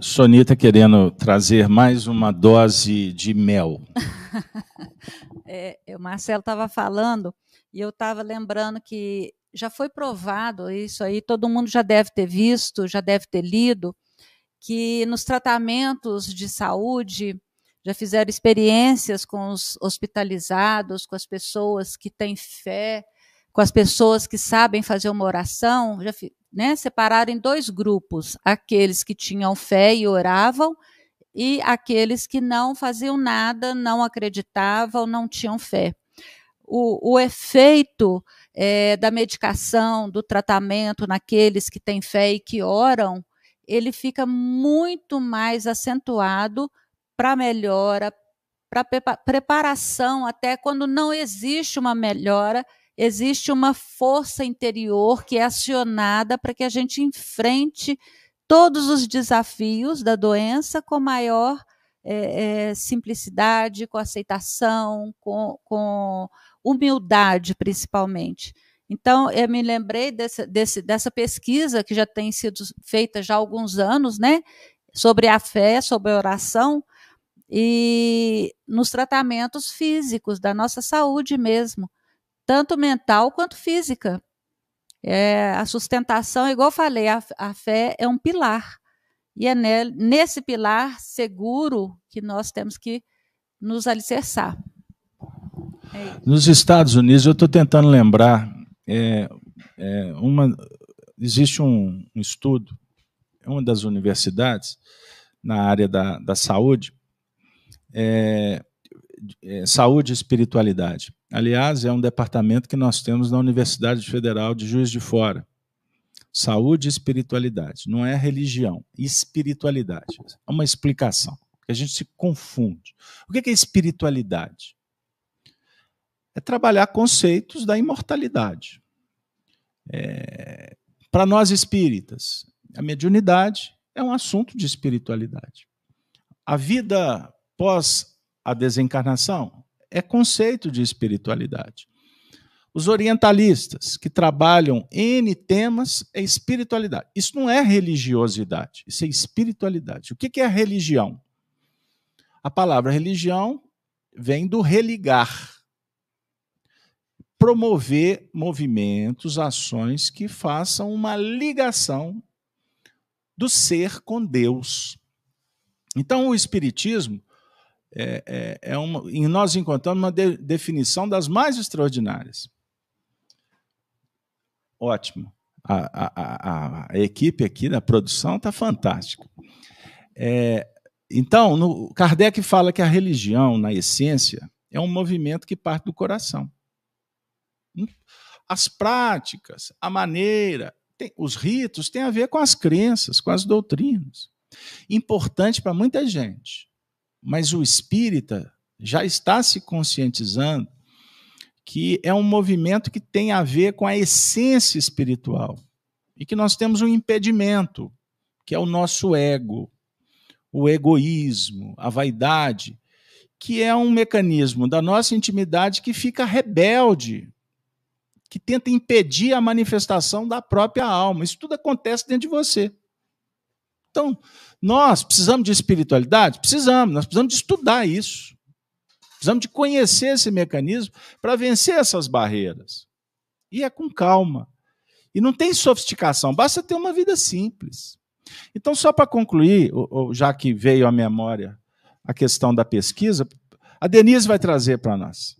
Sonita querendo trazer mais uma dose de mel. é, o Marcelo estava falando e eu estava lembrando que já foi provado isso aí, todo mundo já deve ter visto, já deve ter lido, que nos tratamentos de saúde já fizeram experiências com os hospitalizados, com as pessoas que têm fé, com as pessoas que sabem fazer uma oração, já né, separaram em dois grupos: aqueles que tinham fé e oravam, e aqueles que não faziam nada, não acreditavam, não tinham fé. O, o efeito é, da medicação, do tratamento naqueles que têm fé e que oram, ele fica muito mais acentuado para melhora, para preparação, até quando não existe uma melhora, existe uma força interior que é acionada para que a gente enfrente todos os desafios da doença com maior é, é, simplicidade, com aceitação, com, com, humildade, principalmente. Então, eu me lembrei desse, desse, dessa pesquisa que já tem sido feita já há alguns anos, né, sobre a fé, sobre a oração, e nos tratamentos físicos da nossa saúde mesmo, tanto mental quanto física. É, a sustentação, igual eu falei, a, a fé é um pilar. E é nesse pilar seguro que nós temos que nos alicerçar. É Nos Estados Unidos, eu estou tentando lembrar, é, é, uma, existe um, um estudo, uma das universidades, na área da, da saúde, é, é, saúde e espiritualidade. Aliás, é um departamento que nós temos na Universidade Federal de Juiz de Fora. Saúde e espiritualidade. Não é religião, espiritualidade. É uma explicação, que a gente se confunde. O que é espiritualidade? É trabalhar conceitos da imortalidade. É... Para nós espíritas, a mediunidade é um assunto de espiritualidade. A vida pós a desencarnação é conceito de espiritualidade. Os orientalistas, que trabalham N temas, é espiritualidade. Isso não é religiosidade, isso é espiritualidade. O que é religião? A palavra religião vem do religar. Promover movimentos, ações que façam uma ligação do ser com Deus. Então, o Espiritismo é, é, é uma, e nós encontramos uma de, definição das mais extraordinárias. Ótimo. A, a, a, a equipe aqui da produção está fantástica. É, então, no, Kardec fala que a religião, na essência, é um movimento que parte do coração. As práticas, a maneira, tem, os ritos têm a ver com as crenças, com as doutrinas. Importante para muita gente mas o espírita já está se conscientizando que é um movimento que tem a ver com a essência espiritual e que nós temos um impedimento, que é o nosso ego, o egoísmo, a vaidade, que é um mecanismo da nossa intimidade que fica rebelde, que tenta impedir a manifestação da própria alma. Isso tudo acontece dentro de você. Então, nós precisamos de espiritualidade? Precisamos, nós precisamos de estudar isso. Precisamos de conhecer esse mecanismo para vencer essas barreiras. E é com calma. E não tem sofisticação, basta ter uma vida simples. Então, só para concluir, já que veio à memória a questão da pesquisa, a Denise vai trazer para nós.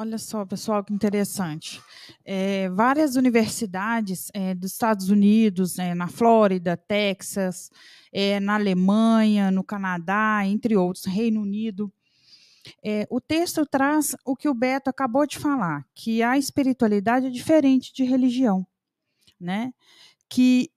Olha só, pessoal, que interessante. É, várias universidades é, dos Estados Unidos, é, na Flórida, Texas, é, na Alemanha, no Canadá, entre outros, Reino Unido. É, o texto traz o que o Beto acabou de falar, que a espiritualidade é diferente de religião, né? Que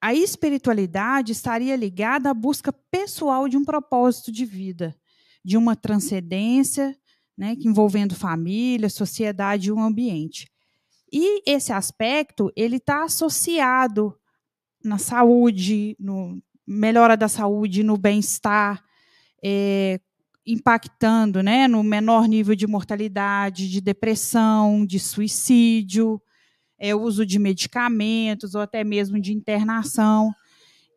a espiritualidade estaria ligada à busca pessoal de um propósito de vida, de uma transcendência, né, envolvendo família, sociedade e o ambiente. E esse aspecto ele está associado na saúde, no melhora da saúde, no bem-estar, é, impactando né, no menor nível de mortalidade, de depressão, de suicídio, é, uso de medicamentos ou até mesmo de internação.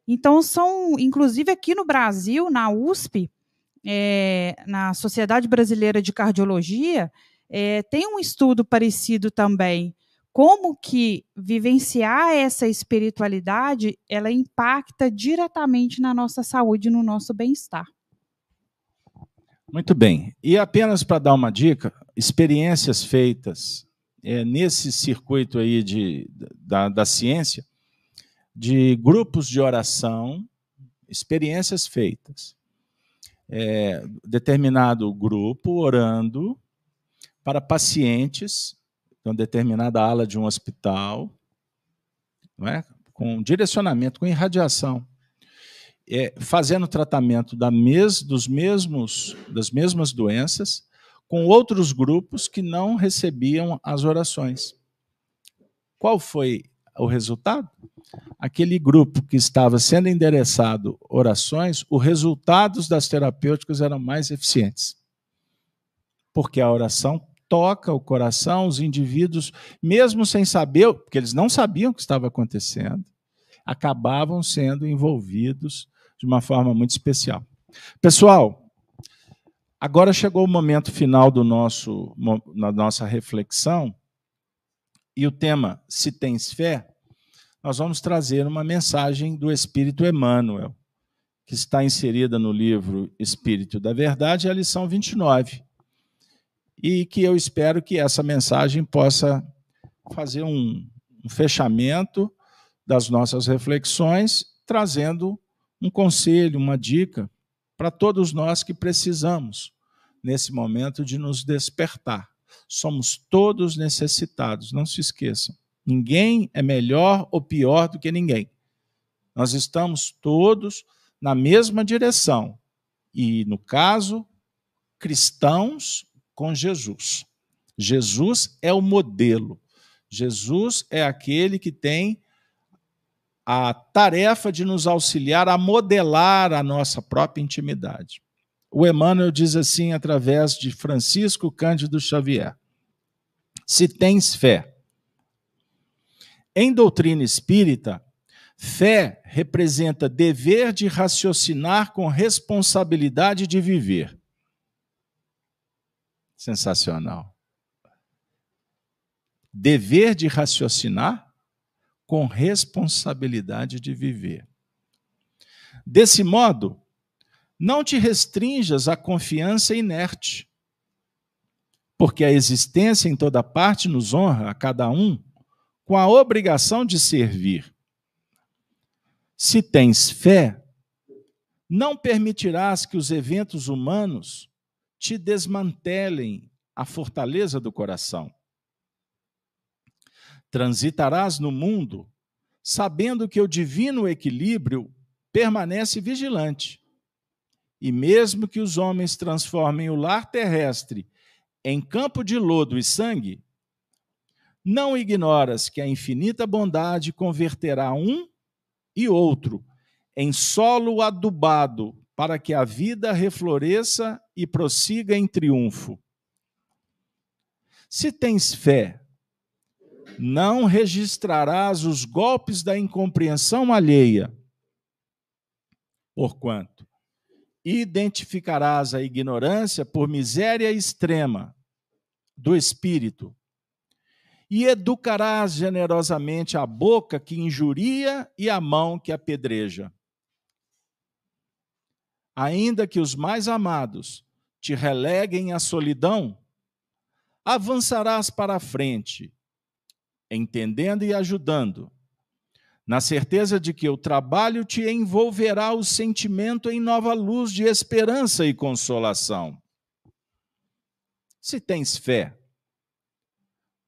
Então, são, inclusive aqui no Brasil, na USP, é, na Sociedade Brasileira de Cardiologia, é, tem um estudo parecido também. Como que vivenciar essa espiritualidade, ela impacta diretamente na nossa saúde, no nosso bem-estar. Muito bem. E apenas para dar uma dica, experiências feitas é, nesse circuito aí de, da, da ciência, de grupos de oração, experiências feitas é, determinado grupo orando para pacientes, em determinada ala de um hospital, não é? com direcionamento, com irradiação, é, fazendo tratamento da mes, dos mesmos, das mesmas doenças, com outros grupos que não recebiam as orações. Qual foi o resultado? aquele grupo que estava sendo endereçado orações, os resultados das terapêuticas eram mais eficientes. Porque a oração toca o coração, os indivíduos, mesmo sem saber, porque eles não sabiam o que estava acontecendo, acabavam sendo envolvidos de uma forma muito especial. Pessoal, agora chegou o momento final do nosso, na nossa reflexão, e o tema Se Tens Fé nós vamos trazer uma mensagem do Espírito Emmanuel, que está inserida no livro Espírito da Verdade, a lição 29. E que eu espero que essa mensagem possa fazer um, um fechamento das nossas reflexões, trazendo um conselho, uma dica para todos nós que precisamos, nesse momento, de nos despertar. Somos todos necessitados, não se esqueçam. Ninguém é melhor ou pior do que ninguém. Nós estamos todos na mesma direção. E, no caso, cristãos com Jesus. Jesus é o modelo. Jesus é aquele que tem a tarefa de nos auxiliar a modelar a nossa própria intimidade. O Emmanuel diz assim através de Francisco Cândido Xavier: Se tens fé, em doutrina espírita, fé representa dever de raciocinar com responsabilidade de viver. Sensacional. Dever de raciocinar com responsabilidade de viver. Desse modo, não te restrinjas à confiança inerte, porque a existência em toda parte nos honra a cada um com a obrigação de servir. Se tens fé, não permitirás que os eventos humanos te desmantelem a fortaleza do coração. Transitarás no mundo sabendo que o divino equilíbrio permanece vigilante. E mesmo que os homens transformem o lar terrestre em campo de lodo e sangue, não ignoras que a infinita bondade converterá um e outro em solo adubado para que a vida refloresça e prossiga em triunfo. Se tens fé, não registrarás os golpes da incompreensão alheia, porquanto identificarás a ignorância por miséria extrema do espírito e educarás generosamente a boca que injuria e a mão que apedreja. Ainda que os mais amados te releguem à solidão, avançarás para a frente, entendendo e ajudando, na certeza de que o trabalho te envolverá o sentimento em nova luz de esperança e consolação. Se tens fé,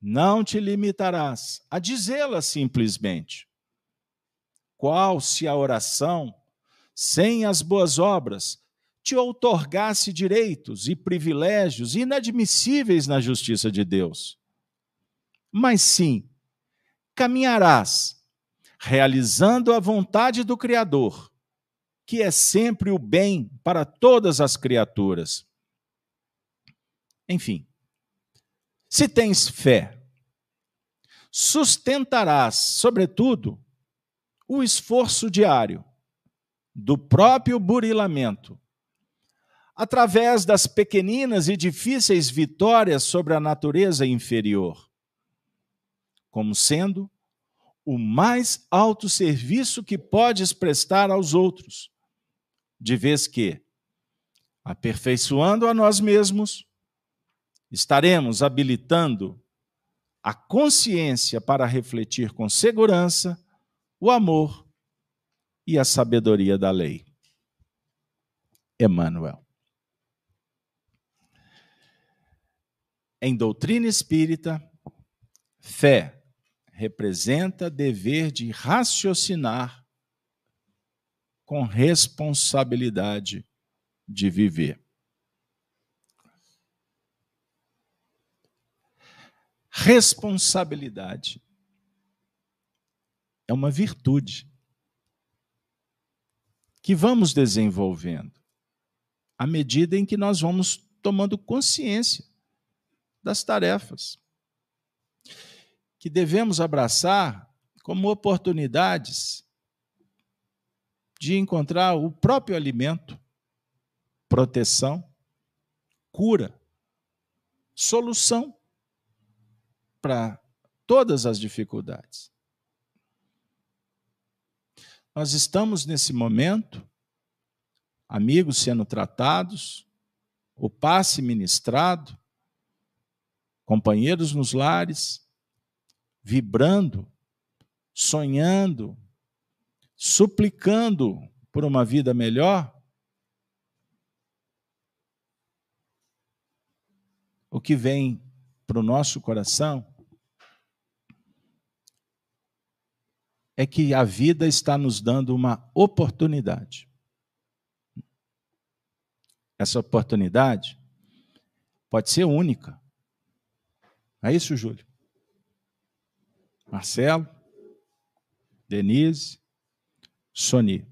não te limitarás a dizê-la simplesmente. Qual se a oração, sem as boas obras, te outorgasse direitos e privilégios inadmissíveis na justiça de Deus? Mas sim, caminharás realizando a vontade do Criador, que é sempre o bem para todas as criaturas. Enfim, se tens fé, sustentarás, sobretudo, o esforço diário do próprio burilamento, através das pequeninas e difíceis vitórias sobre a natureza inferior, como sendo o mais alto serviço que podes prestar aos outros, de vez que, aperfeiçoando a nós mesmos, estaremos habilitando a consciência para refletir com segurança o amor e a sabedoria da lei. Emmanuel. Em doutrina espírita, fé representa dever de raciocinar com responsabilidade de viver. Responsabilidade é uma virtude que vamos desenvolvendo à medida em que nós vamos tomando consciência das tarefas que devemos abraçar como oportunidades de encontrar o próprio alimento, proteção, cura, solução para todas as dificuldades. Nós estamos nesse momento, amigos sendo tratados, o passe ministrado, companheiros nos lares, vibrando, sonhando, suplicando por uma vida melhor. O que vem para o nosso coração é que a vida está nos dando uma oportunidade. Essa oportunidade pode ser única. É isso, Júlio? Marcelo, Denise, Sony.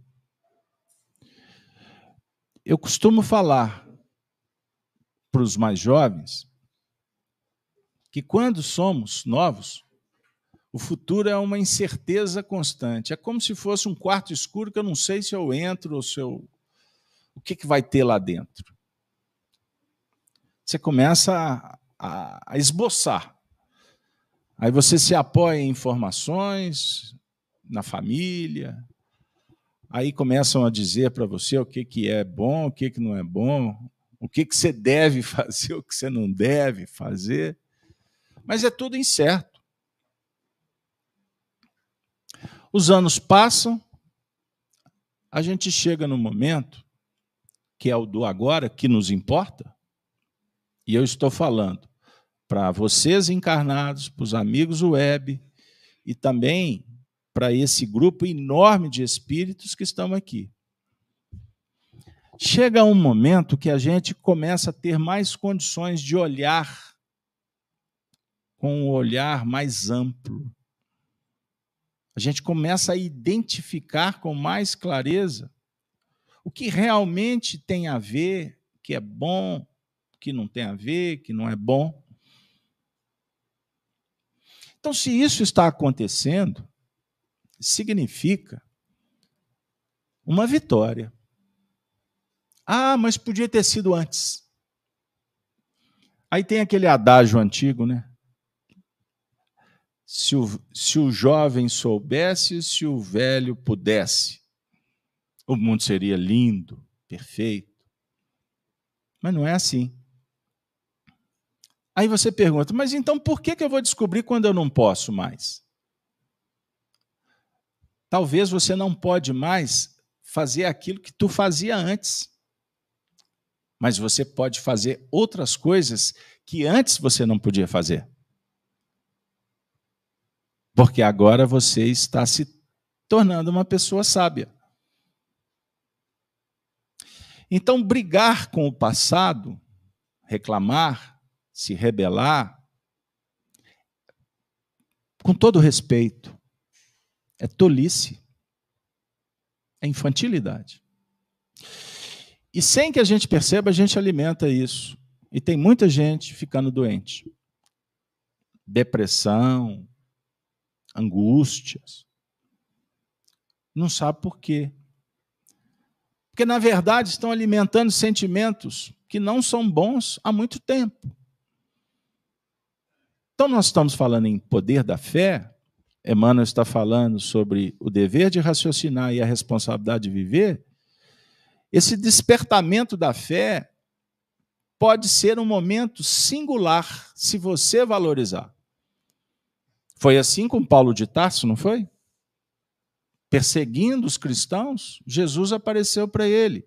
Eu costumo falar para os mais jovens que quando somos novos, o futuro é uma incerteza constante. É como se fosse um quarto escuro que eu não sei se eu entro ou se eu. O que, que vai ter lá dentro? Você começa a, a, a esboçar. Aí você se apoia em informações na família. Aí começam a dizer para você o que, que é bom, o que, que não é bom, o que, que você deve fazer, o que você não deve fazer. Mas é tudo incerto. Os anos passam, a gente chega no momento que é o do agora que nos importa. E eu estou falando para vocês encarnados, para os amigos web e também para esse grupo enorme de espíritos que estão aqui. Chega um momento que a gente começa a ter mais condições de olhar com um olhar mais amplo a gente começa a identificar com mais clareza o que realmente tem a ver, que é bom, que não tem a ver, que não é bom. Então, se isso está acontecendo, significa uma vitória. Ah, mas podia ter sido antes. Aí tem aquele adágio antigo, né? se o, se o jovem soubesse, se o velho pudesse, o mundo seria lindo, perfeito. Mas não é assim. Aí você pergunta, mas então por que, que eu vou descobrir quando eu não posso mais? Talvez você não pode mais fazer aquilo que tu fazia antes. Mas você pode fazer outras coisas que antes você não podia fazer. Porque agora você está se tornando uma pessoa sábia. Então, brigar com o passado, reclamar, se rebelar, com todo respeito, é tolice, é infantilidade. E sem que a gente perceba, a gente alimenta isso. E tem muita gente ficando doente. Depressão, angústias. Não sabe por quê. Porque, na verdade, estão alimentando sentimentos que não são bons há muito tempo. Então, nós estamos falando em poder da fé. Emmanuel está falando sobre o dever de raciocinar e a responsabilidade de viver. Esse despertamento da fé pode ser um momento singular se você valorizar. Foi assim com Paulo de Tarso, não foi? Perseguindo os cristãos, Jesus apareceu para ele.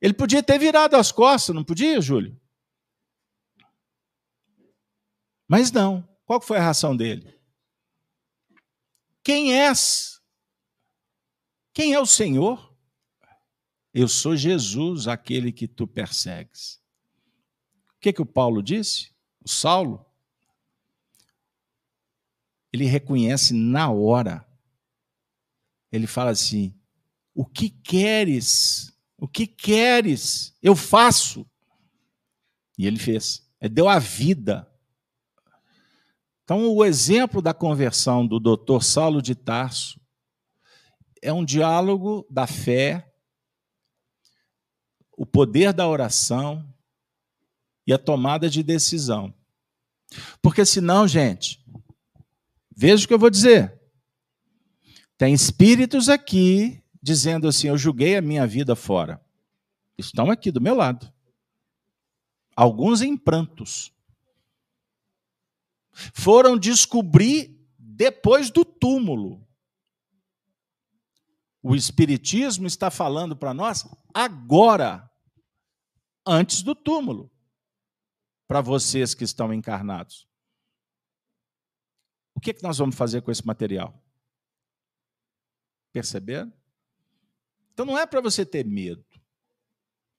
Ele podia ter virado as costas, não podia, Júlio? Mas não. Qual foi a reação dele? Quem és? Quem é o Senhor? Eu sou Jesus, aquele que tu persegues. O que, que o Paulo disse? O Saulo? Ele reconhece na hora. Ele fala assim: O que queres? O que queres? Eu faço. E ele fez. Ele deu a vida então, o exemplo da conversão do doutor Saulo de Tarso é um diálogo da fé, o poder da oração e a tomada de decisão. Porque senão, gente, veja o que eu vou dizer. Tem espíritos aqui dizendo assim: Eu julguei a minha vida fora. Estão aqui do meu lado. Alguns em prantos foram descobrir depois do túmulo. O Espiritismo está falando para nós agora, antes do túmulo, para vocês que estão encarnados. O que, é que nós vamos fazer com esse material? Perceberam? Então não é para você ter medo.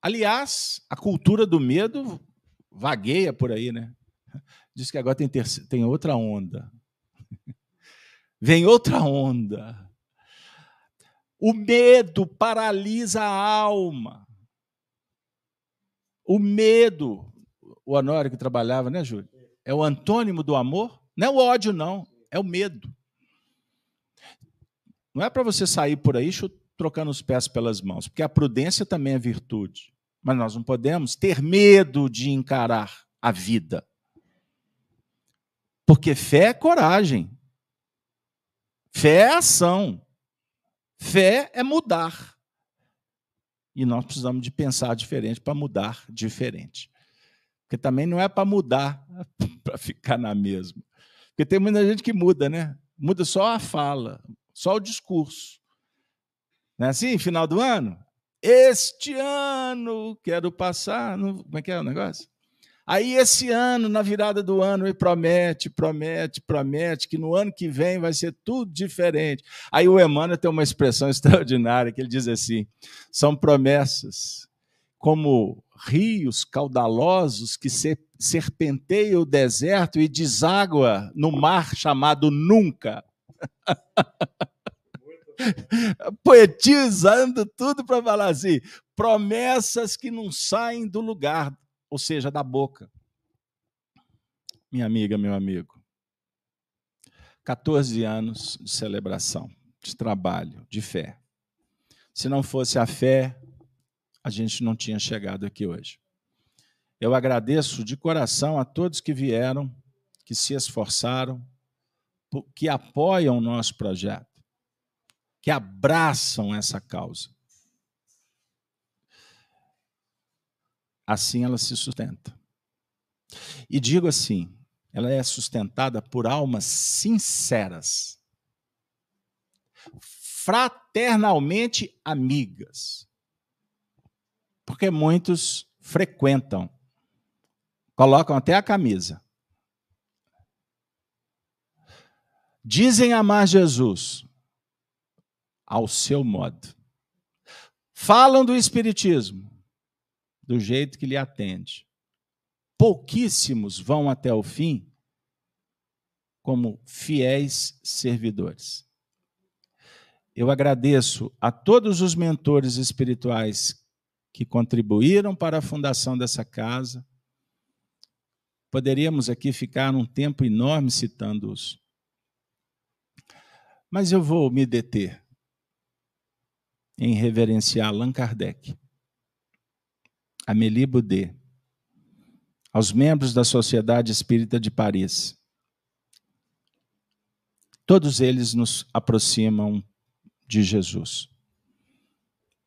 Aliás, a cultura do medo vagueia por aí, né? Diz que agora tem, tem outra onda. Vem outra onda. O medo paralisa a alma. O medo, o Honório que trabalhava, né, Júlio? É o antônimo do amor? Não é o ódio, não. É o medo. Não é para você sair por aí trocando os pés pelas mãos, porque a prudência também é virtude. Mas nós não podemos ter medo de encarar a vida. Porque fé é coragem. Fé é ação. Fé é mudar. E nós precisamos de pensar diferente para mudar diferente. Porque também não é para mudar para ficar na mesma. Porque tem muita gente que muda, né? Muda só a fala, só o discurso. Não é assim, final do ano? Este ano quero passar. No... Como é que é o negócio? Aí, esse ano, na virada do ano, ele promete, promete, promete que no ano que vem vai ser tudo diferente. Aí o Emmanuel tem uma expressão extraordinária que ele diz assim: são promessas como rios caudalosos que serpenteiam o deserto e deságua no mar chamado nunca. Poetizando tudo para falar assim: promessas que não saem do lugar ou seja, da boca. Minha amiga, meu amigo, 14 anos de celebração, de trabalho, de fé. Se não fosse a fé, a gente não tinha chegado aqui hoje. Eu agradeço de coração a todos que vieram, que se esforçaram, que apoiam o nosso projeto, que abraçam essa causa. Assim ela se sustenta. E digo assim, ela é sustentada por almas sinceras, fraternalmente amigas. Porque muitos frequentam, colocam até a camisa. Dizem amar Jesus ao seu modo. Falam do Espiritismo do jeito que lhe atende. Pouquíssimos vão até o fim como fiéis servidores. Eu agradeço a todos os mentores espirituais que contribuíram para a fundação dessa casa. Poderíamos aqui ficar um tempo enorme citando-os. Mas eu vou me deter em reverenciar Allan Kardec, Amélie Boudet, aos membros da Sociedade Espírita de Paris. Todos eles nos aproximam de Jesus.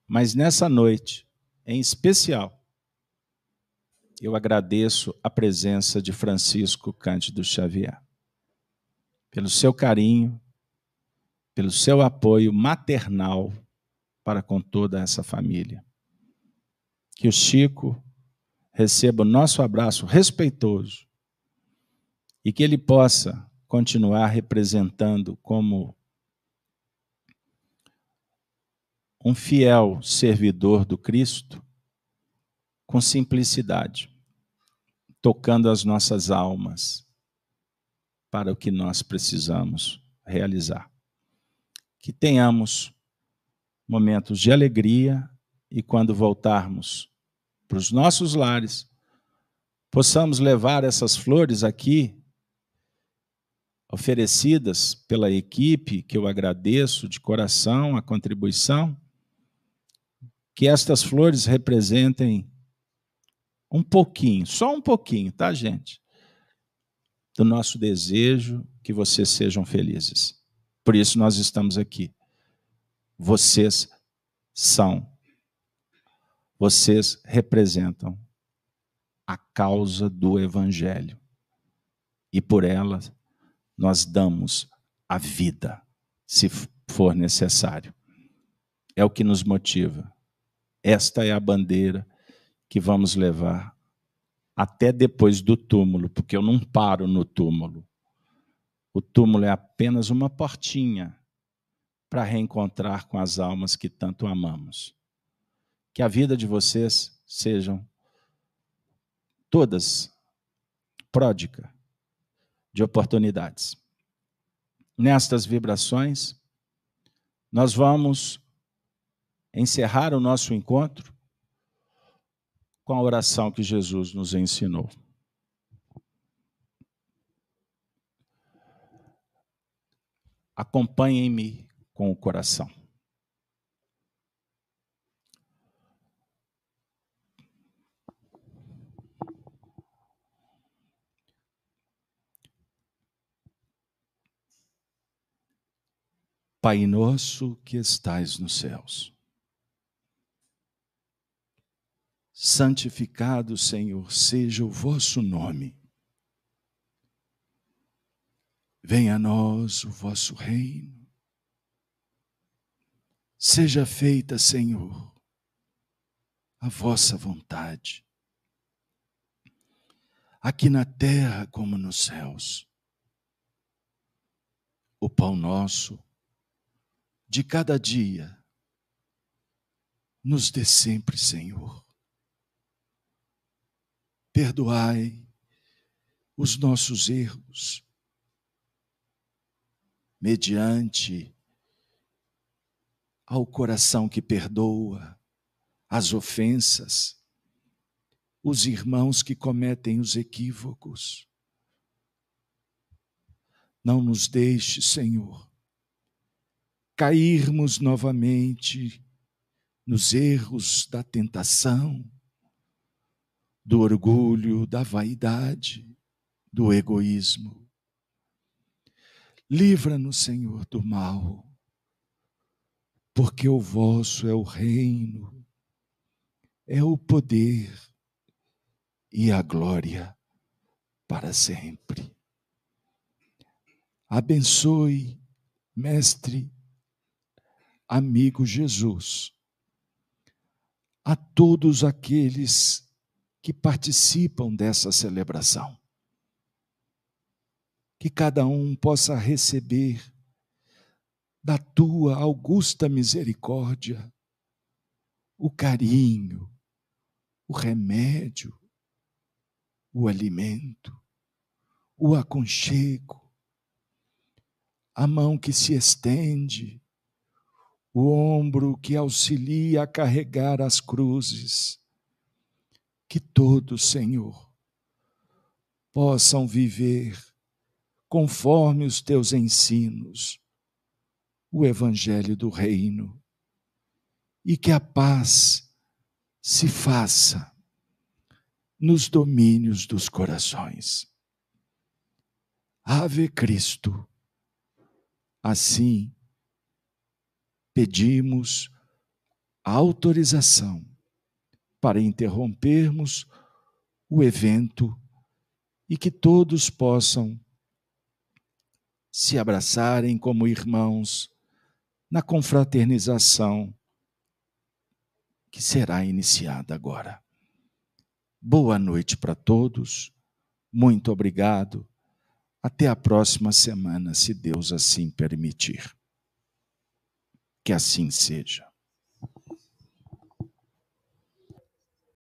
Mas nessa noite, em especial, eu agradeço a presença de Francisco Cândido Xavier, pelo seu carinho, pelo seu apoio maternal para com toda essa família. Que o Chico receba o nosso abraço respeitoso e que ele possa continuar representando como um fiel servidor do Cristo com simplicidade, tocando as nossas almas para o que nós precisamos realizar. Que tenhamos momentos de alegria e quando voltarmos para os nossos lares, possamos levar essas flores aqui oferecidas pela equipe, que eu agradeço de coração a contribuição, que estas flores representem um pouquinho, só um pouquinho, tá, gente? Do nosso desejo que vocês sejam felizes. Por isso nós estamos aqui. Vocês são, vocês representam a causa do Evangelho. E por ela nós damos a vida, se for necessário. É o que nos motiva. Esta é a bandeira que vamos levar até depois do túmulo, porque eu não paro no túmulo. O túmulo é apenas uma portinha para reencontrar com as almas que tanto amamos. Que a vida de vocês sejam todas pródica de oportunidades. Nestas vibrações, nós vamos encerrar o nosso encontro com a oração que Jesus nos ensinou. Acompanhem-me com o coração. Pai nosso que estais nos céus santificado, Senhor, seja o vosso nome. Venha a nós o vosso reino. Seja feita, Senhor, a vossa vontade, aqui na terra como nos céus. O pão nosso de cada dia nos dê sempre, Senhor perdoai os nossos erros, mediante ao coração que perdoa as ofensas, os irmãos que cometem os equívocos. Não nos deixe, Senhor, cairmos novamente nos erros da tentação, do orgulho, da vaidade, do egoísmo. Livra-nos, Senhor, do mal, porque o vosso é o reino, é o poder e a glória para sempre. Abençoe, Mestre, amigo Jesus, a todos aqueles que participam dessa celebração. Que cada um possa receber da tua augusta misericórdia o carinho, o remédio, o alimento, o aconchego, a mão que se estende, o ombro que auxilia a carregar as cruzes. Que todos, Senhor, possam viver conforme os teus ensinos, o Evangelho do Reino, e que a paz se faça nos domínios dos corações. Ave Cristo. Assim, pedimos autorização para interrompermos o evento e que todos possam se abraçarem como irmãos na confraternização que será iniciada agora. Boa noite para todos, muito obrigado até a próxima semana, se Deus assim permitir. Que assim seja.